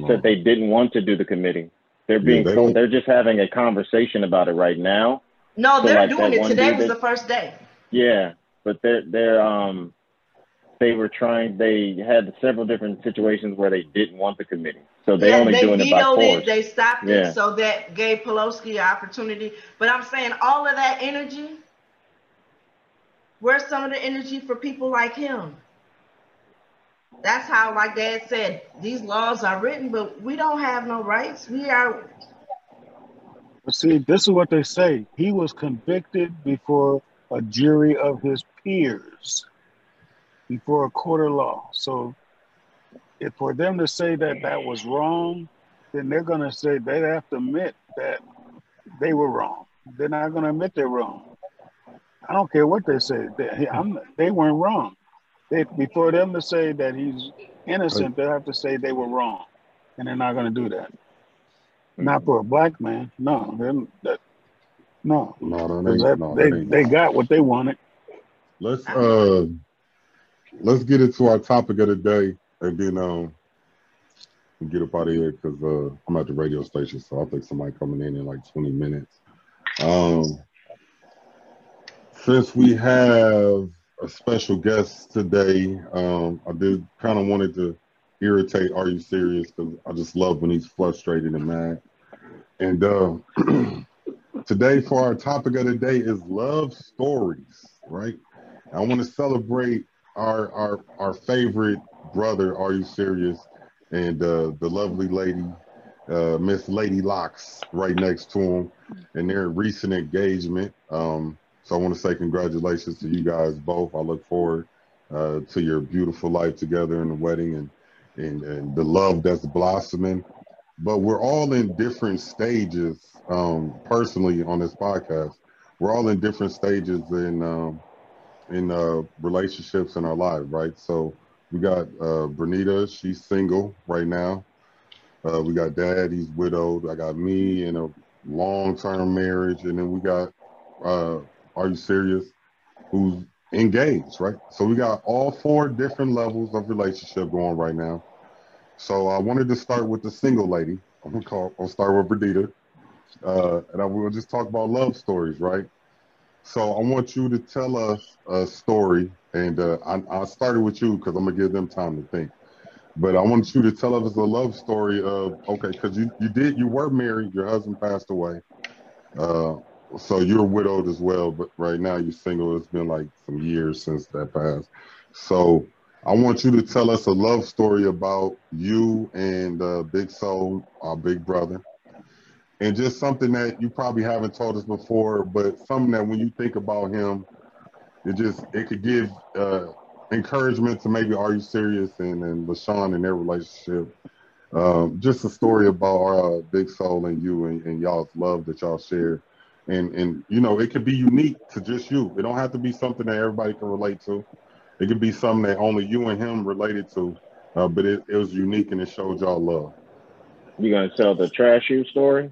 Said they didn't want to do the committee. They're Yeah, they, they're just having a conversation about it right now. No, So they're like doing it. Today was that- the first day. Yeah, but they're they're um they were trying. They had several different situations where they didn't want the committee, so they yeah, only they doing it by force. it. They stopped Yeah. it, so that gave Pelosi an opportunity. But I'm saying all of that energy. Where's some of the energy for people like him? That's how, like Dad said, these laws are written, but we don't have no rights. We are. See, this is what they say. He was convicted before a jury of his peers, before a court of law. So, if for them to say that that was wrong, then they're going to say they have to admit that they were wrong. They're not going to admit they're wrong. I don't care what they say. They, they weren't wrong. They, before them to say that he's innocent, they have to say they were wrong, and they're not going to do that. Not for a black man. No, that, no. No, that 'Cause ain't, that- no, they, they got what they wanted. Let's uh let's get into our topic of the day and then um get up out of here because uh I'm at the radio station, so I think somebody coming in in like 20 minutes. Um since we have a special guest today, um I did kind of wanted to irritate Are You Serious? Because I just love when he's frustrated and mad. And uh today for our topic of the day is love stories, right? I want to celebrate our our our favorite brother. Are you serious? And uh, the lovely lady, uh, Miss Lady Locks, right next to him, and their recent engagement. Um, so I want to say congratulations to you guys both. I look forward uh, to your beautiful life together in the wedding and, and and the love that's blossoming. But we're all in different stages. Um, personally, on this podcast, we're all in different stages in um, in uh, relationships in our life, right? So we got uh, Bernita, she's single right now. Uh, we got Dad, he's widowed. I got me in a long-term marriage, and then we got uh, Are You Serious, who's engaged, right? So we got all four different levels of relationship going right now. So I wanted to start with the single lady. I'm gonna call. I'll start with Bernita, uh, and I will just talk about love stories, right? So I want you to tell us a story, and uh, I, I started with you because I'm gonna give them time to think. But I want you to tell us a love story of okay, because you you did you were married, your husband passed away, uh, so you're widowed as well. But right now you're single. It's been like some years since that passed. So I want you to tell us a love story about you and uh, Big Soul, our big brother, and just something that you probably haven't told us before, but something that when you think about him, it just it could give uh, encouragement to maybe Are You Serious and and LaShawn and their relationship. Um, just a story about uh, Big Soul and you and, and y'all's love that y'all share. And and you know, it could be unique to just you. It don't have to be something that everybody can relate to. It could be something that only you and him related to. Uh, but it, it was unique and it showed y'all love. You gonna tell the trash you story?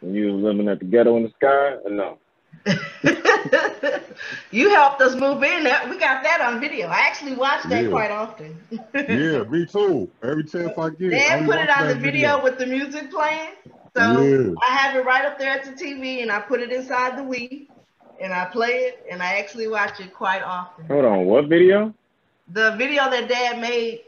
When you was living at the ghetto in the sky, or no? you helped us move in. That we got that on video. I actually watch that Yeah. quite often. Yeah, me too. Every chance I get. They I put it on the that video with the music playing. So Yeah. I have it right up there at the TV and I put it inside the Wii and I play it and I actually watch it quite often. Hold on, what video? The video that dad made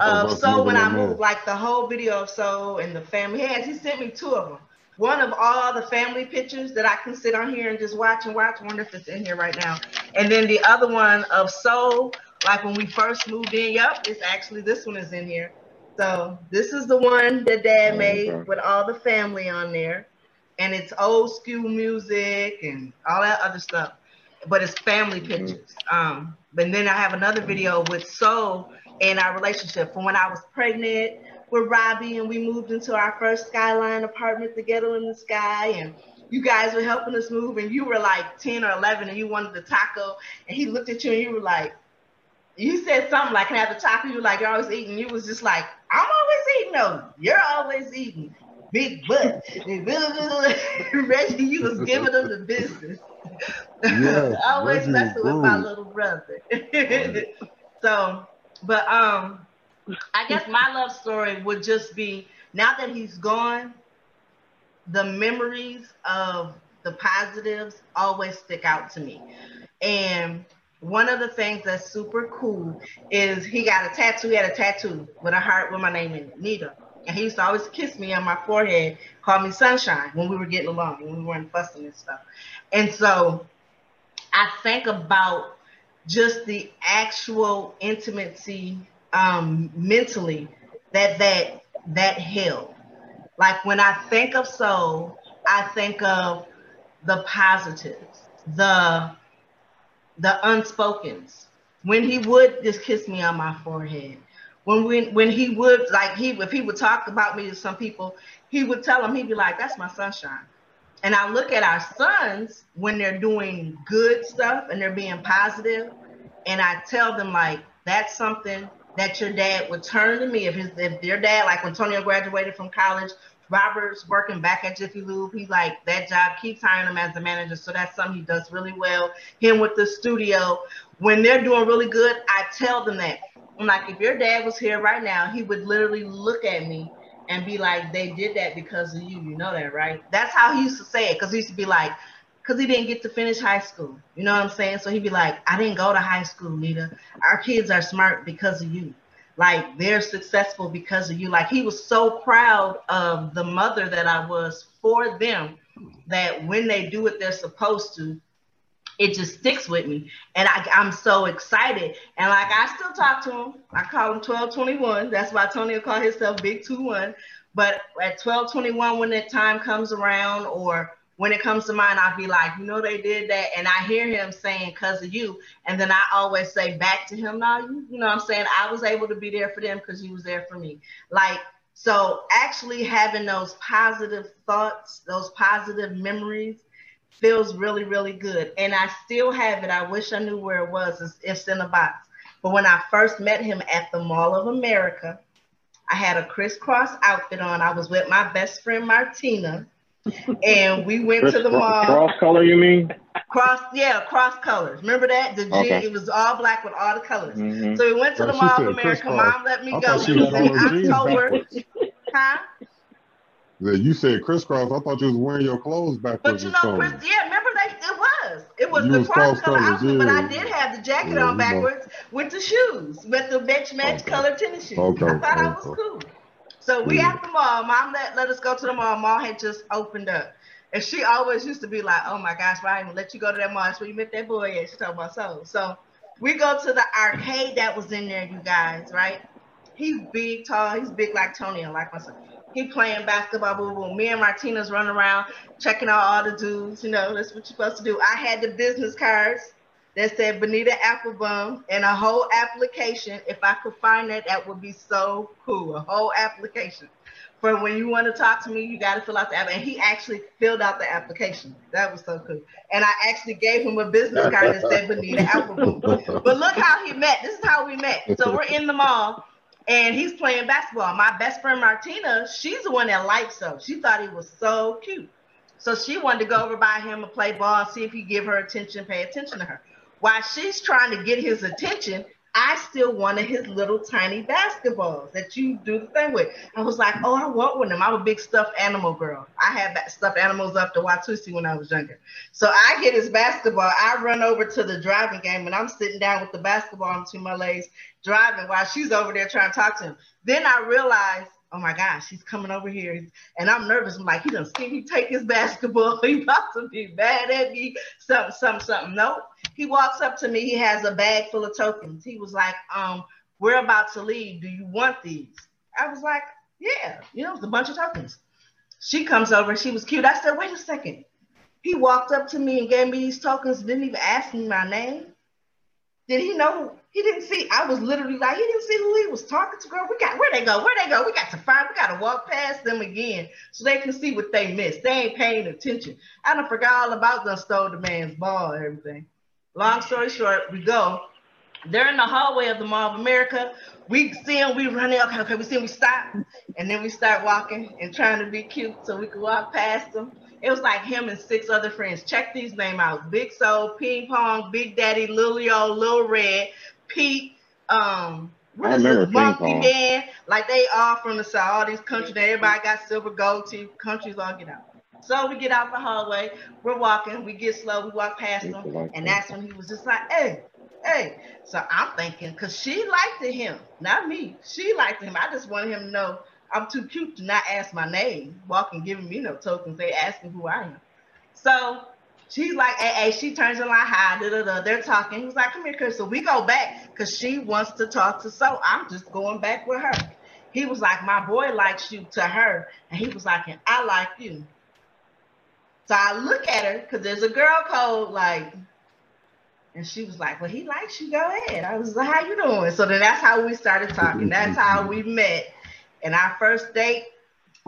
Oh, of that's Soul when I on there. moved, like the whole video of Soul and the family. He has, he sent me two of them. One of all the family pictures that I can sit on here and just watch and watch. I wonder if it's in here right now. And then the other one of Soul, like when we first moved in. Yep, it's actually this one is in here. So this is the one that Dad Oh, made okay. with all the family on there, and it's old school music and all that other stuff. But it's family pictures. Um, but then I have another video with Soul and our relationship from when I was pregnant with Robbie and we moved into our first skyline apartment together in the sky and you guys were helping us move and you were like 10 or 11 and you wanted the taco and he looked at you and you were like you said something like can I have the taco? You like you're always eating. You was just like i'm always eating no you're always eating. Big butt. Reggie you was giving them the business. Yes, always Reggie messing with my little brother. So but um I guess my love story would just be now that he's gone, the memories of the positives always stick out to me. And one of the things that's super cool is he got a tattoo. He had a tattoo with a heart with my name in it, Nita. And he used to always kiss me on my forehead, call me Sunshine when we were getting along, when we weren't fussing and stuff. And so I think about just the actual intimacy um, mentally that that that held. Like when I think of soul, I think of the positives, the the unspokens. When he would just kiss me on my forehead, when we, when he would like he if he would talk about me to some people, he would tell them he'd be like, "That's my sunshine." And I look at our sons when they're doing good stuff and they're being positive, and I tell them like, "That's something that your dad would turn to me if his if your dad like when Tonio graduated from college." Robert's working back at Jiffy Lube. He like that job keeps hiring him as the manager, so that's something he does really well. Him with the studio, when they're doing really good, I tell them that. I'm like, if your dad was here right now, he would literally look at me and be like, they did that because of you. You know that, right? That's how he used to say it, because he used to be like, because he didn't get to finish high school. You know what I'm saying? So he'd be like, I didn't go to high school, Nita. Our kids are smart because of you like they're successful because of you. Like he was so proud of the mother that I was for them that when they do what they're supposed to, it just sticks with me. And I, I'm so excited. And like I still talk to him. I call him 1221. That's why Tony will call himself Big 21. But at 1221, when that time comes around or when it comes to mine, I'll be like, you know, they did that. And I hear him saying, because of you. And then I always say back to him, no, you, you know I'm saying? I was able to be there for them because you was there for me. Like, so actually having those positive thoughts, those positive memories feels really, really good. And I still have it. I wish I knew where it was. It's, it's in a box. But when I first met him at the Mall of America, I had a crisscross outfit on. I was with my best friend Martina and we went to the mall. cross color, you mean? Cross, yeah, cross colors. Remember that? The G, Okay. it was all black with all the colors. Mhm. So we went to the she Mall said of America. crisscross. Mom let me I go. thought she It was had on in her October. Huh? Yeah, You said crisscross. I thought you was wearing your clothes backwards. But you know, something. Chris, yeah, remember that it was. It was You the was cross cross color colors, outfit, but I did have the jacket Yeah, on you know. backwards with the shoes, with the match match Okay. color tennis shoes. Okay, I thought I was cool. So we at the mall. Mom let, let us go to the mall. Mall had just opened up. And she always used to be like, oh my gosh, why I didn't let you go to that mall? That's where you met that boy at. She talking about soul. So we go to the arcade that was in there, you guys, right? He's big, tall. He's big like Tony and like myself. He playing basketball, boo boo. Me and Martina's running around checking out all the dudes. You know, that's what you're supposed to do. I had the business cards that said Bonita Applebum and a whole application. If I could find that, that would be so cool. A whole application for when you want to talk to me, you got to fill out the app. And he actually filled out the application. That was so cool. And I actually gave him a business card that said Bonita Applebum. but look how he met. This is how we met. So we're in the mall and he's playing basketball. My best friend Martina, she's the one that likes him. She thought he was so cute. So she wanted to go over by him and play ball and see if he give her attention, pay attention to her. While she's trying to get his attention, I still wanted his little tiny basketballs that you do the thing with. I was like, oh, I want one of them. I'm a big stuffed animal girl. I had stuffed animals up to Watusi when I was younger. So I get his basketball. I run over to the driving game and I'm sitting down with the basketball between my legs, driving while she's over there trying to talk to him. Then I realized oh my gosh, he's coming over here. And I'm nervous. I'm like, he doesn't see me take his basketball. He about to be mad at me. Something, something, something. Nope. He walks up to me. He has a bag full of tokens. He was like, um, we're about to leave. Do you want these? I was like, yeah, you know, it's a bunch of tokens. She comes over. She was cute. I said, wait a second. He walked up to me and gave me these tokens, didn't even ask me my name. Did he know he didn't see. I was literally like, he didn't see who he was talking to. Girl, we got where they go, where they go. We got to find. We got to walk past them again so they can see what they missed. They ain't paying attention. I don't forgot all about them stole the man's ball and everything. Long story short, we go. They're in the hallway of the Mall of America. We see them, we run in. Okay, okay, we see them, we stop, and then we start walking and trying to be cute so we can walk past them. It was like him and six other friends. Check these names out: Big Soul, Ping Pong, Big Daddy, Lilio, Lil Red, Pete, um, what is this monkey man? Like they all from the south, all these countries. Everybody got silver gold teeth. Countries all get out. So we get out the hallway. We're walking. We get slow. We walk past him, and that's when he was just like, "Hey, hey." So I'm thinking, cause she liked him, not me. She liked him. I just wanted him to know I'm too cute to not ask my name. Walking, giving me no tokens. They asking who I am. So She's like, hey, hey, she turns in like, hi, da, da, da. They're talking. He's like, come here, Chris. So we go back because she wants to talk to So. I'm just going back with her. He was like, my boy likes you to her. And he was like, and I like you. So I look at her because there's a girl code, like, and she was like, well, he likes you. Go ahead. I was like, how you doing? So then that's how we started talking. That's how we met. And our first date,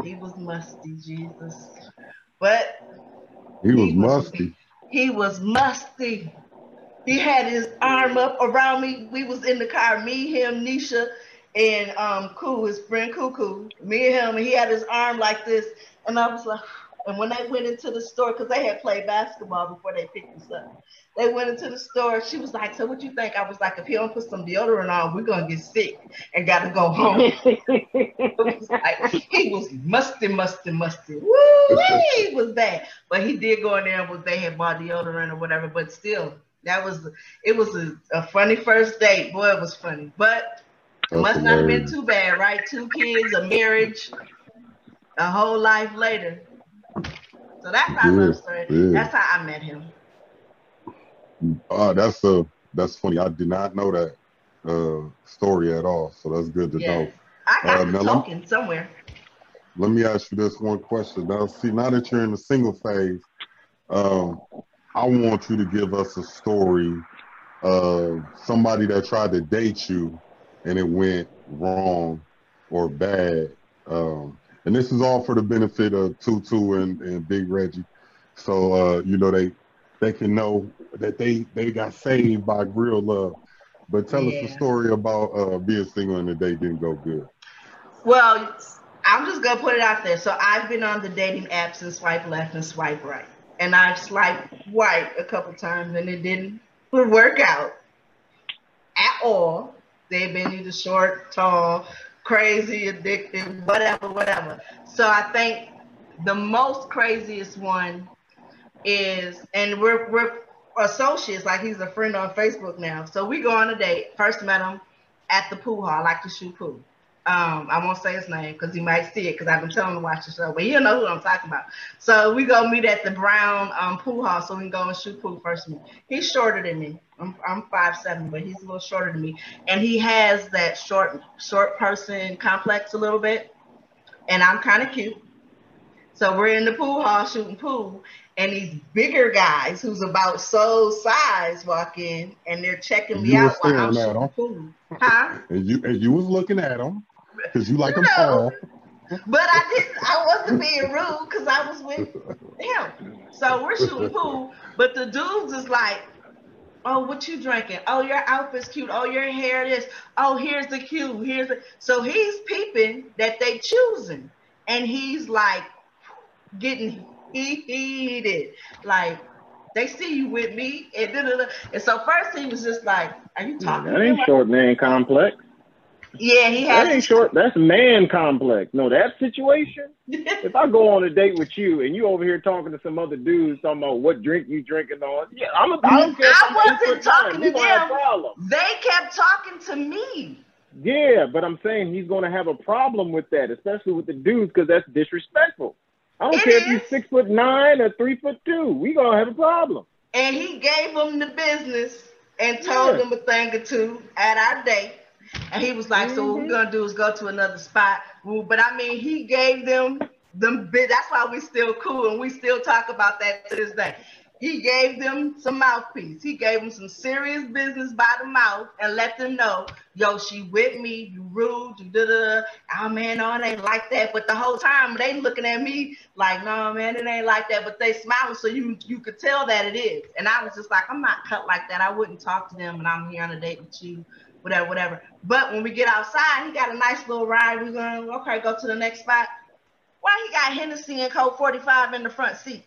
he was musty, Jesus. But he was musty. He was musty. He had his arm up around me. We was in the car, me, him, Nisha, and um Koo, his friend Cuckoo. Me and him, and he had his arm like this. And I was like, and when they went into the store, because they had played basketball before they picked us up, they went into the store. She was like, So what you think? I was like, If he don't put some deodorant on, we're gonna get sick and gotta go home. was like, he was musty, musty, musty. Woo, he was bad. But he did go in there and they had bought deodorant or whatever, but still, that was it was a, a funny first date. Boy, it was funny. But it must not have been too bad, right? Two kids, a marriage, a whole life later. So that's our yeah, love story. Yeah. That's how I met him. Uh, that's a uh, that's funny. I did not know that uh, story at all. So that's good to yes. know. I got uh, the token let, somewhere. Let me ask you this one question. Now, see, now that you're in the single phase, um, I want you to give us a story of somebody that tried to date you and it went wrong or bad. Um, and this is all for the benefit of Tutu and, and Big Reggie. So uh, you know they they can know that they they got saved by real love. But tell yeah. us the story about uh, being single and the date didn't go good. Well, I'm just gonna put it out there. So I've been on the dating apps and swipe left and swipe right, and I've swiped right a couple times and it didn't work out at all. They've been either short, tall, crazy, addicted, whatever, whatever. So I think the most craziest one is, and we're we're associates, like he's a friend on Facebook now. So we go on a date. First met him at the pool hall. I like to shoot pool. Um, I won't say his name because he might see it because I've been telling him to watch the show, but he'll know who I'm talking about. So we go meet at the Brown um, pool hall so we can go and shoot pool first meet. He's shorter than me. I'm I'm five seven, but he's a little shorter than me, and he has that short short person complex a little bit. and I'm kind of cute. So we're in the pool hall shooting pool, and these bigger guys who's about so size walk in, and they're checking me out while I'm shooting 'em. pool. Huh? And you and you was looking at them because you like You them know. tall. But I didn't. I wasn't being rude because I was with him. So we're shooting pool, but the dudes is like, "Oh, what you drinking? Oh, your outfit's cute. Oh, your hair is. Oh, here's the cue. Here's the." So he's peeping that they choosing, and he's like getting heated, like. They see you with me, and da, da, da. and so first he was just like, "Are you talking?" That ain't me?" short man complex. Yeah, he has. That ain't short. That's man complex. No, that situation. If I go on a date with you and you over here talking to some other dudes talking about what drink you drinking on, yeah, I'm. A, I don't care. I wasn't talking nine, to them. they kept talking to me. Yeah, but I'm saying he's going to have a problem with that, especially with the dudes, because that's disrespectful. I don't It care if is. you're six foot nine or three foot two. We gonna have a problem. And he gave them the business and told Yeah. them a thing or two at our date. And he was like, "So what we're Mhm. gonna do is go to another spot." But I mean, he gave them them bit. That's why we still cool and we still talk about that to this day. He gave them some mouthpiece. He gave them some serious business by the mouth and let them know, yo, she with me, you rude, you da da. da. Oh man, no, it ain't like that. But the whole time they looking at me like, no, man, it ain't like that. But they smiling, so you you could tell that it is. And I was just like, I'm not cut like that. I wouldn't talk to them, and I'm here on a date with you, whatever, whatever. But when we get outside, he got a nice little ride. We're gonna okay, go to the next spot. Why he got Hennessy and Colt 45 in the front seat?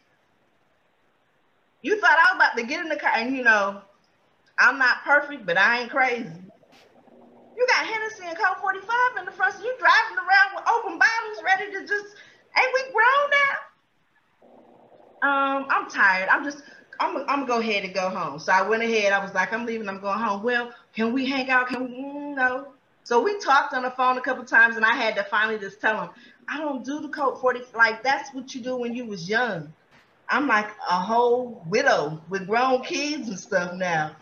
You thought I was about to get in the car, and you know, I'm not perfect, but I ain't crazy. You got Hennessy and Colt 45 in the front seat. You driving around with open bottles, ready to just, ain't we grown now? Um, I'm tired. I'm just, I'm, I'm gonna go ahead and go home. So I went ahead. I was like, I'm leaving. I'm going home. Well, can we hang out? Can we? Mm, no. So we talked on the phone a couple times, and I had to finally just tell him, I don't do the Colt 40. Like that's what you do when you was young. I'm like a whole widow with grown kids and stuff now.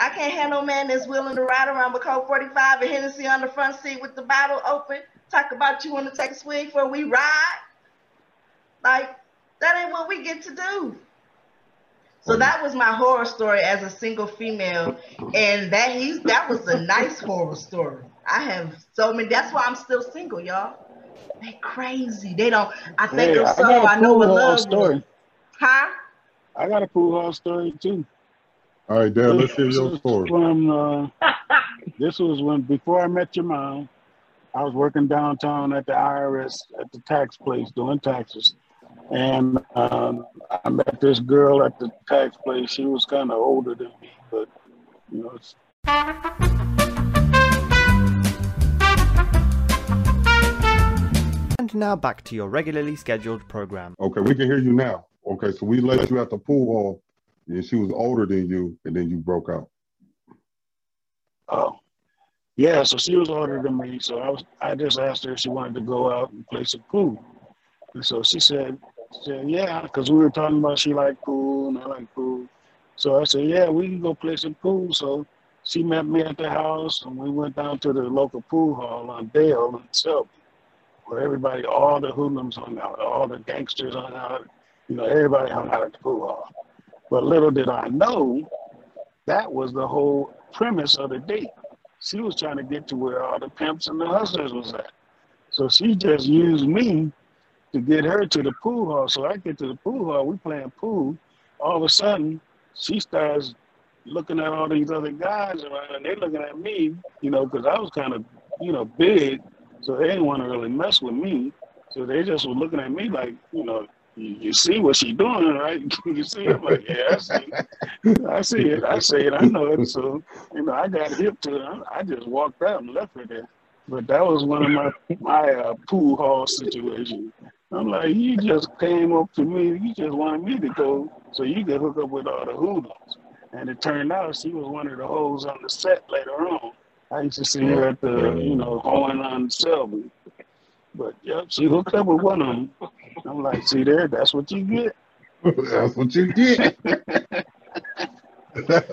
I can't have no man that's willing to ride around with Colt 45 and Hennessy on the front seat with the bottle open. Talk about you want to take a swig before we ride. Like that ain't what we get to do. So that was my horror story as a single female, and that he's that was a nice horror story. I have so many. That's why I'm still single, y'all. They crazy. They don't. I think Hey, of I so. got know pool what hall love story. was. Huh? I got a pool hall story too. All right, Dad, let's hear This your was story. When, uh, this was when before I met your mom, I was working downtown at the IRS at the tax place doing taxes, and um, I met this girl at the tax place. She was kind of older than me, but you know, it's, And now back to your regularly scheduled program. Okay, we can hear you now. Okay, so we let you at the pool hall, and she was older than you, and then you broke out. oh, yeah. So she was older than me, so I was. I just asked her if she wanted to go out and play some pool, and so she said, she said yeah, because we were talking about she liked pool and I like pool. So I said, yeah, we can go play some pool. So she met me at the house, and we went down to the local pool hall on Dale and Selby, where everybody, all the hoodlums hung out, all the gangsters hung out. You know, everybody hung out at the pool hall. But little did I know, that was the whole premise of the date. She was trying to get to where all the pimps and the hustlers was at. So she just used me to get her to the pool hall. So I get to the pool hall, we playing pool. All of a sudden, she starts looking at all these other guys around, and they looking at me, you know, because I was kind of, you know, big, so they didn't want to really mess with me. So they just were looking at me like, you know, you, see what she doing, right? you see? I'm like, yeah, I see. I see it. I see it. I know it. So, you know, I got hip to it. I, I just walked out and left her there. But that was one of my my uh, pool hall situations. I'm like, you just came up to me. You just wanted me to go so you could hook up with all the hoodlums. And it turned out she was one of the hoes on the set later on. I used to see her at the, you know, hoeing on Selby. But yep, she hooked up with one of them. I'm like, see there, that's what you get. That's what you get.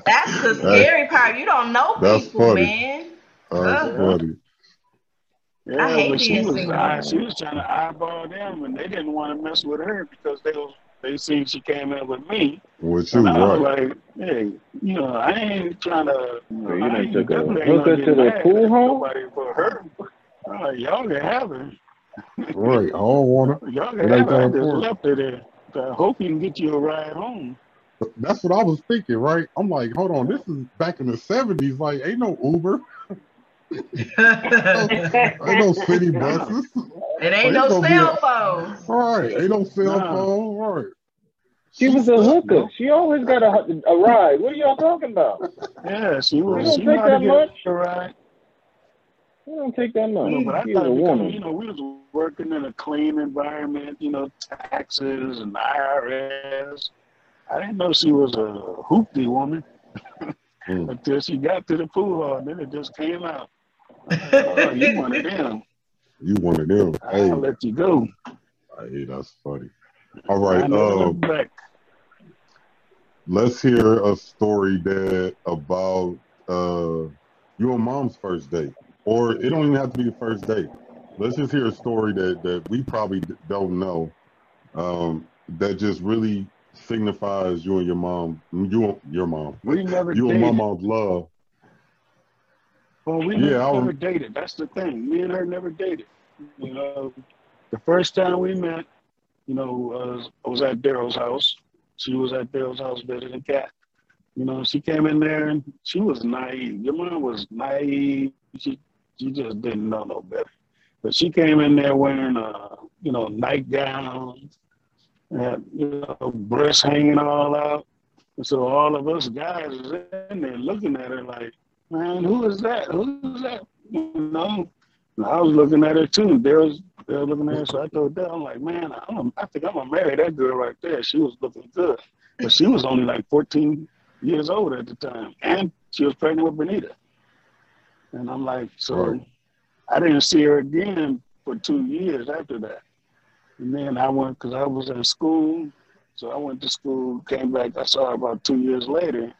That's the scary part. You don't know That's people, funny. man. That's Uh-huh. funny. Yeah, hate but she being was single. eye, she was trying to eyeball them, and they didn't want to mess with her because they was they seen she came in with me, With you, and I was like, hey, you know, I ain't trying to. So you I done ain't took a definitely ain't hooker gonna the pool at home? nobody but her. I'm like, y'all can have her. Right. I don't want to. Y'all can ain't have her. I just important. left her there. So I hope you can get you a ride home. That's what I was thinking, right? I'm like, hold on, this is back in the '70s. Like, ain't no Uber, ain't no city buses. it ain't It's no gonna be cell a- phones. Right. Ain't no cell Nah. phone. Right. She was a hooker. She always got a, a ride. What are y'all talking about? Yeah, she You was. don't take know how to that much. a ride. You don't take that much. No, but I She's thought a because woman. you know we was working in a clean environment, you know, taxes and IRS. I didn't know she was a hoopty woman Mm. until she got to the pool hall. And then it just came out. Oh, you one of them. You one of them. Hey, I'll let you go. hey, that's funny. All right. Um, let's hear a story that about uh you and mom's first date, or it don't even have to be the first date. Let's just hear a story that that we probably don't know, um, that just really signifies you and your mom, you your mom, We never you and my dated. mom's love. Well, we Yeah, never dated. That's the thing. Me and her never dated. You know, the first time we met, you know, uh, I was at Daryl's house. She was at Daryl's house visiting cat. You know, she came in there and she was naive. Your mom was naive. She she just didn't know no better. But she came in there wearing a you know nightgown, and you know breasts hanging all out. And so all of us guys was in there looking at her like, man, who is that? Who's that? You know. And I was looking at her too. There was they were looking at her. So I told Dale, I'm like, man, I'm, I think I'm gonna marry that girl right there. She was looking good, but she was only like 14 years old at the time, and she was pregnant with Benita. And I'm like, so Right. I didn't see her again for two years after that. And then I went because I was in school, so I went to school, came back. I saw her about two years later,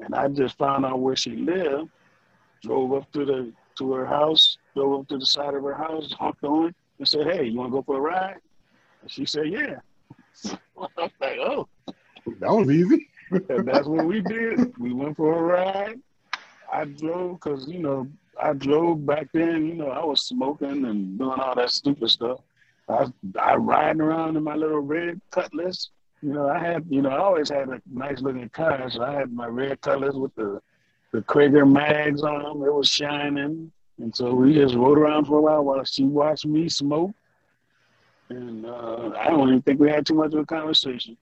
and I just found out where she lived. Drove up to the to her house, drove up to the side of her house, honked on, and said, "Hey, you want to go for a ride?" And she said, "Yeah." I'm like, "Oh." That was easy. And that's what we did. We went for a ride. I drove because, you know, I drove back then, you know, I was smoking and doing all that stupid stuff. I I riding around in my little red cutlass. You know, I had, you know, I always had a nice looking car, so I had my red cutlass with the the Cragar mags on them. It was shining, and so we just rode around for a while while she watched me smoke. And uh, I don't even think we had too much of a conversation.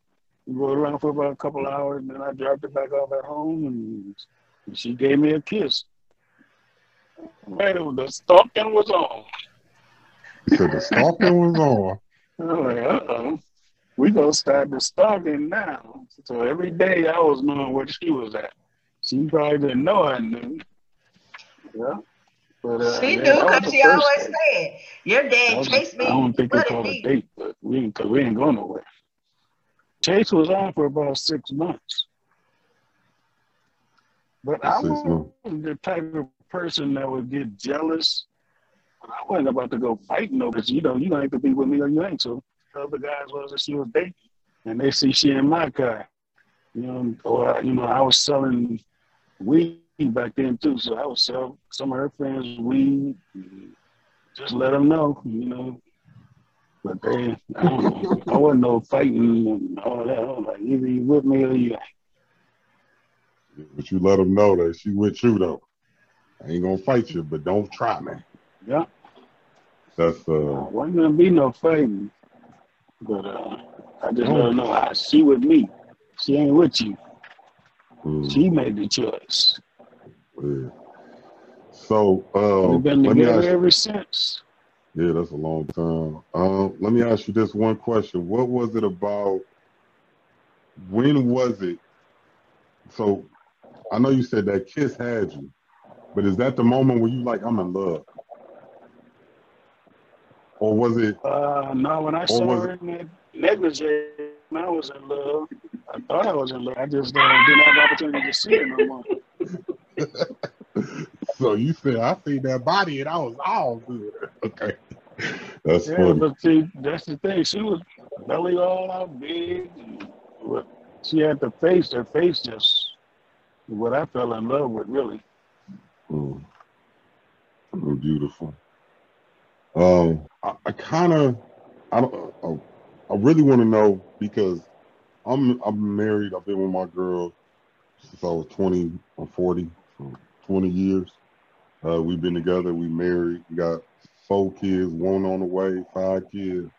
We rode around for about a couple hours, and then I dropped her back off at home, and, and she gave me a kiss. Man, the stalking was on. So the stalking was on. Uh oh, we gonna start the stalking now. So every day I was knowing where she was at. She probably didn't know I knew. Yeah, but uh, She knew because she always date. said, Your dad was- chased me. I don't think they flooded called it a date, but we ain't, cause we ain't going nowhere. Chase was on for about six months. But I wasn't the type of person that would get jealous. I wasn't about to go fight over this. You know, you don't have to be with me or you ain't. So the other guys was that she was dating, and they see she in my car. You know, or you know, I was selling weed back then too. So I would sell some of her friends weed. Just let them know, you know. But they, I don't know. I wasn't no fighting and all that. I was like, either you with me or you. But you let them know that she with you though. I ain't gonna fight you, but don't try me. Yeah. That's uh wasn't gonna be no fighting. But uh, I just let her know ah, she with me. She ain't with you. mm, She made the choice. yeah. So uh We've been together ever since. Yeah, that's a long time. Um, let me ask you this one question. What was it about? When was it? So I know you said that kiss had you, but is that the moment where you like, I'm in love? Or was it, Uh, no, when I saw her in that negligee, I was in love. I thought I was in love. I just uh, didn't have the opportunity to see her no more. so you said I seen that body and I was all good. Okay. That's Yeah, funny. but see, that's the thing. She was belly all out big. But she had the face. Her face just what I fell in love with, really. Mm. Beautiful. Um, I, I kind of, I don't, I, I really want to know because I'm I'm married. I've been with my girl since I was 20. I'm 40, so 20 years. Uh, we've been together. We married. We got four kids. One on the way. Five kids.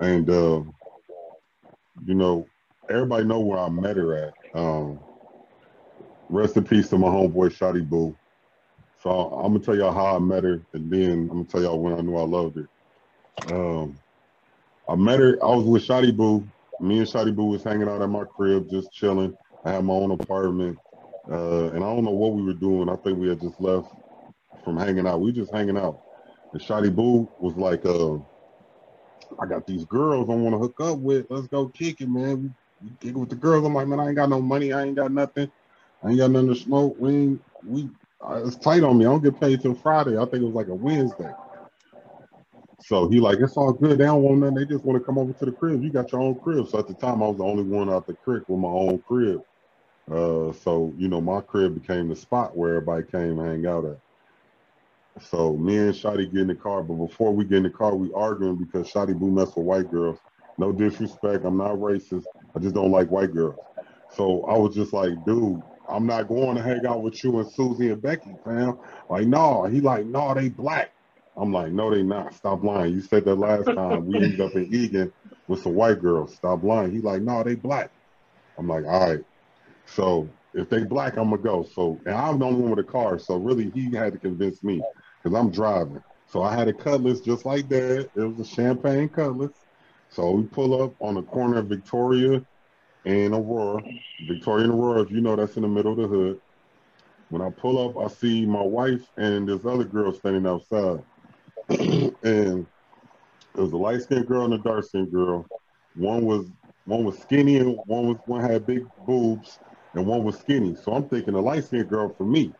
And uh, you know, everybody know where I met her at. Um, rest in peace to my homeboy Shotty Boo. So I'm gonna tell y'all how I met her, and then I'm gonna tell y'all when I knew I loved her. Um, I met her. I was with Shotty Boo. Me and Shotty Boo was hanging out at my crib, just chilling. I had my own apartment, uh, and I don't know what we were doing. I think we had just left from hanging out. We just hanging out, and Shotty Boo was like, uh, "I got these girls I want to hook up with. Let's go kick it, man. We, we kick it with the girls." I'm like, "Man, I ain't got no money. I ain't got nothing. I ain't got nothing to smoke. We ain't, we it's tight on me. I don't get paid till Friday. I think it was like a Wednesday. So he like, it's all good. They don't want nothing. They just want to come over to the crib. You got your own crib. So at the time, I was the only one out the creek with my own crib. Uh, so you know, my crib became the spot where everybody came and hang out at. So me and Shotty get in the car, but before we get in the car, we arguing because Shotty Boo mess with white girls. No disrespect, I'm not racist. I just don't like white girls. So I was just like, dude, I'm not going to hang out with you and Susie and Becky, fam. Like, no. He like, no, they black. I'm like, no, they not. Stop lying. You said that last time. We ended up in Eagan with some white girls. Stop lying. He like, no, they black. I'm like, all right. So if they black, I'm gonna go. So and I'm the only one with a car. So really, he had to convince me because I'm driving. So I had a cutlass just like that. It was a champagne cutlass. So we pull up on the corner of Victoria and Aurora. Victoria and Aurora, if you know, that's in the middle of the hood. When I pull up, I see my wife and this other girl standing outside. and there was a light skinned girl and a dark skinned girl. One was one was skinny and one was one had big boobs and one was skinny. So I'm thinking the light skinned girl for me.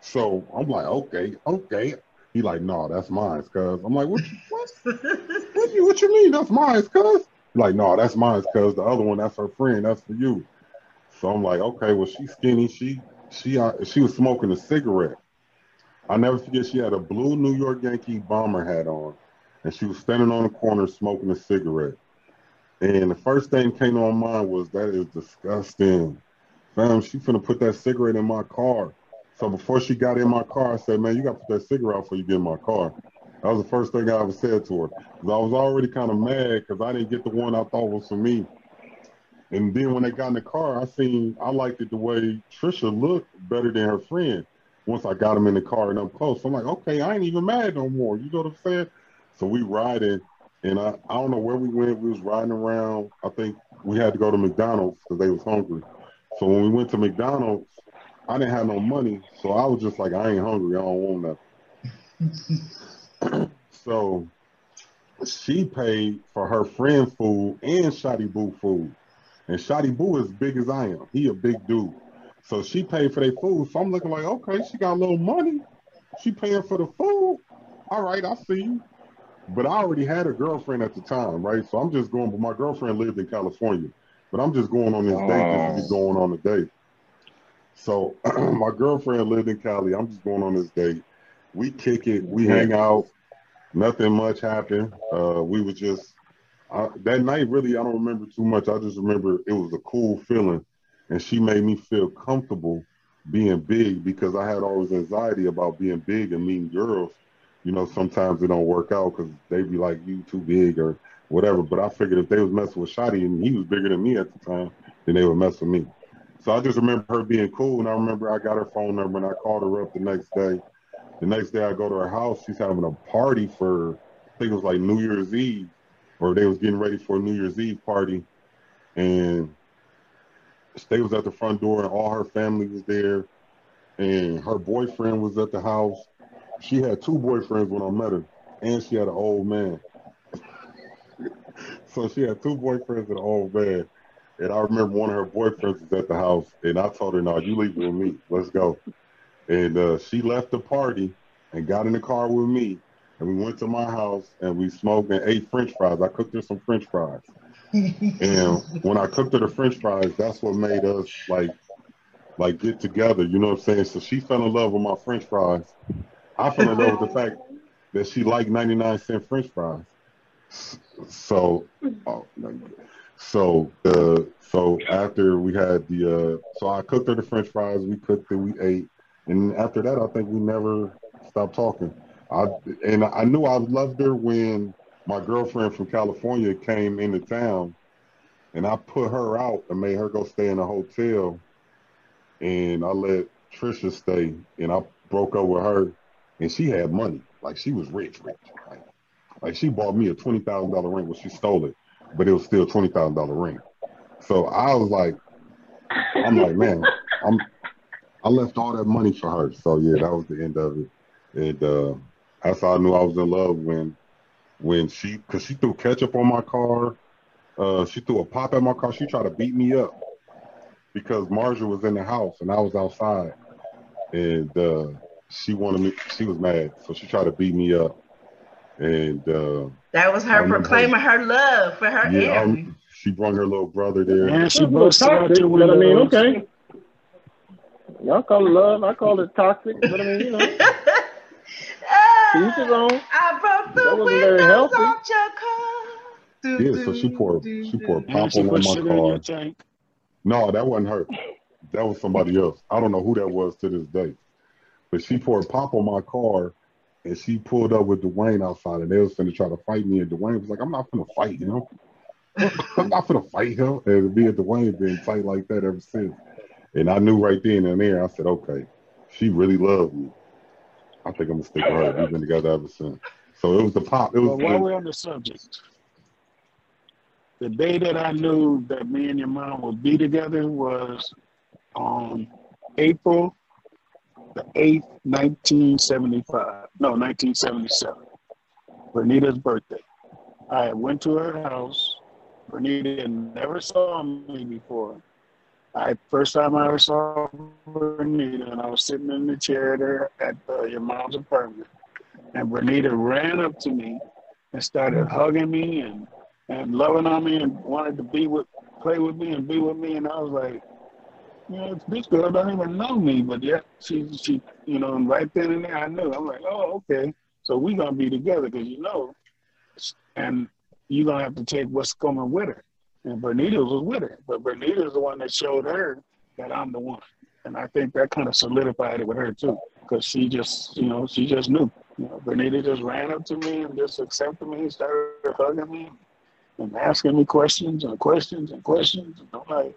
So I'm like, okay, okay. He like, no, that's mine, cuz. I'm like, what? What? what, you, what you mean? That's mine, cuz. Like, no, that's mine, cuz. The other one, that's her friend. That's for you. So I'm like, okay, well, she's skinny. She she uh, she was smoking a cigarette. I never forget. She had a blue New York Yankee bomber hat on, and she was standing on the corner smoking a cigarette. And the first thing came to my mind was that is disgusting. Fam, she finna put that cigarette in my car. So before she got in my car, I said, man, you got to put that cigarette out before you get in my car. That was the first thing I ever said to her. 'Cause I was already kind of mad because I didn't get the one I thought was for me. And then when they got in the car, I seen I liked it the way Trisha looked better than her friend. Once I got him in the car and up close, I'm like, okay, I ain't even mad no more. You know what I'm saying? So we riding, and I, I don't know where we went. We was riding around. I think we had to go to McDonald's because they was hungry. So when we went to McDonald's, I didn't have no money, so I was just like, I ain't hungry. I don't want nothing. so she paid for her friend food and Shotty Boo food. And Shotty Boo is big as I am. He a big dude. So she paid for their food. So I'm looking like, okay, she got a little money. She paying for the food. All right, I see you. But I already had a girlfriend at the time, right? So I'm just going, but my girlfriend lived in California. But I'm just going on this date just to be oh. going on a date. So my girlfriend lived in Cali. I'm just going on this date. We kick it. We hang out. Nothing much happened. Uh, we were just I, that night. Really, I don't remember too much. I just remember it was a cool feeling, and she made me feel comfortable being big because I had this anxiety about being big and meeting girls. You know, sometimes it don't work out because they be like, "You too big" or whatever. But I figured if they was messing with Shotty and he was bigger than me at the time, then they would mess with me. So I just remember her being cool, and I remember I got her phone number and I called her up the next day. The next day I go to her house, she's having a party for I think it was like New Year's Eve, or they was getting ready for a New Year's Eve party, and they was at the front door and all her family was there, and her boyfriend was at the house. She had two boyfriends when I met her, and she had an old man. so she had two boyfriends and an old man. And I remember one of her boyfriends was at the house, and I told her, "No, you leave it with me. Let's go." And uh, she left the party and got in the car with me, and we went to my house and we smoked and ate French fries. I cooked her some French fries, and when I cooked her the French fries, that's what made us like like get together. You know what I'm saying? So she fell in love with my French fries. I fell in love with the fact that she liked 99 cent French fries. So, oh, so uh, so after we had the uh, so I cooked her the French fries. We cooked it. We ate, and after that, I think we never stopped talking. I and I knew I loved her when my girlfriend from California came into town, and I put her out and made her go stay in a hotel, and I let Trisha stay, and I broke up with her, and she had money, like she was rich, rich. Like, like she bought me a twenty thousand dollar ring, well she stole it, but it was still a twenty thousand dollar ring. So I was like, I'm like, man, I'm I left all that money for her. So yeah, that was the end of it. And uh, that's how I knew I was in love when when she because she threw ketchup on my car. Uh, she threw a pop at my car. She tried to beat me up because Marjorie was in the house and I was outside. And uh, she wanted me she was mad. So she tried to beat me up. And uh, that was her proclaiming her, her love for her yeah, she brought her little brother there. And she busted out your But I mean, okay. Y'all call it love. I call it toxic. But I mean, you know. Each his own. I broke the That wasn't windows healthy. out your car. Do, Yeah, so she do, poured do, she poured pop she on my sugar in your car. No, that wasn't her. That was somebody else. I don't know who that was to this day. But she poured pop on my car and she pulled up with Dwayne outside and they was finna try to fight me and Dwayne was like, I'm not finna fight him. I'm not finna fight him. And me and Dwayne been tight like that ever since. And I knew right then and there, I said, okay, she really loved me. I think I'm gonna stick with her. We've been together ever since. So it was the pop. It was But while we're on the subject, the day that I knew that me and your mom would be together was on April the 8th, 1975. No, 1977. Bernita's birthday. I went to her house. Bernita never saw me before. I first time I ever saw Bernita, and I was sitting in the chair there at uh, your mom's apartment, and Bernita ran up to me and started hugging me and and loving on me and wanted to be with, play with me and be with me, and I was like, you know, this girl don't even know me, but yet she she you know, and right then and there I knew. I'm like, oh okay, so we gonna be together because you know, and you gonna have to take what's coming with her. And Bernita was with her, but Bernita is the one that showed her that I'm the one, and I think that kind of solidified it with her too, because she just you know she just knew. You know, Bernita just ran up to me and just accepted me, started hugging me, and asking me questions and questions and questions. And I'm like,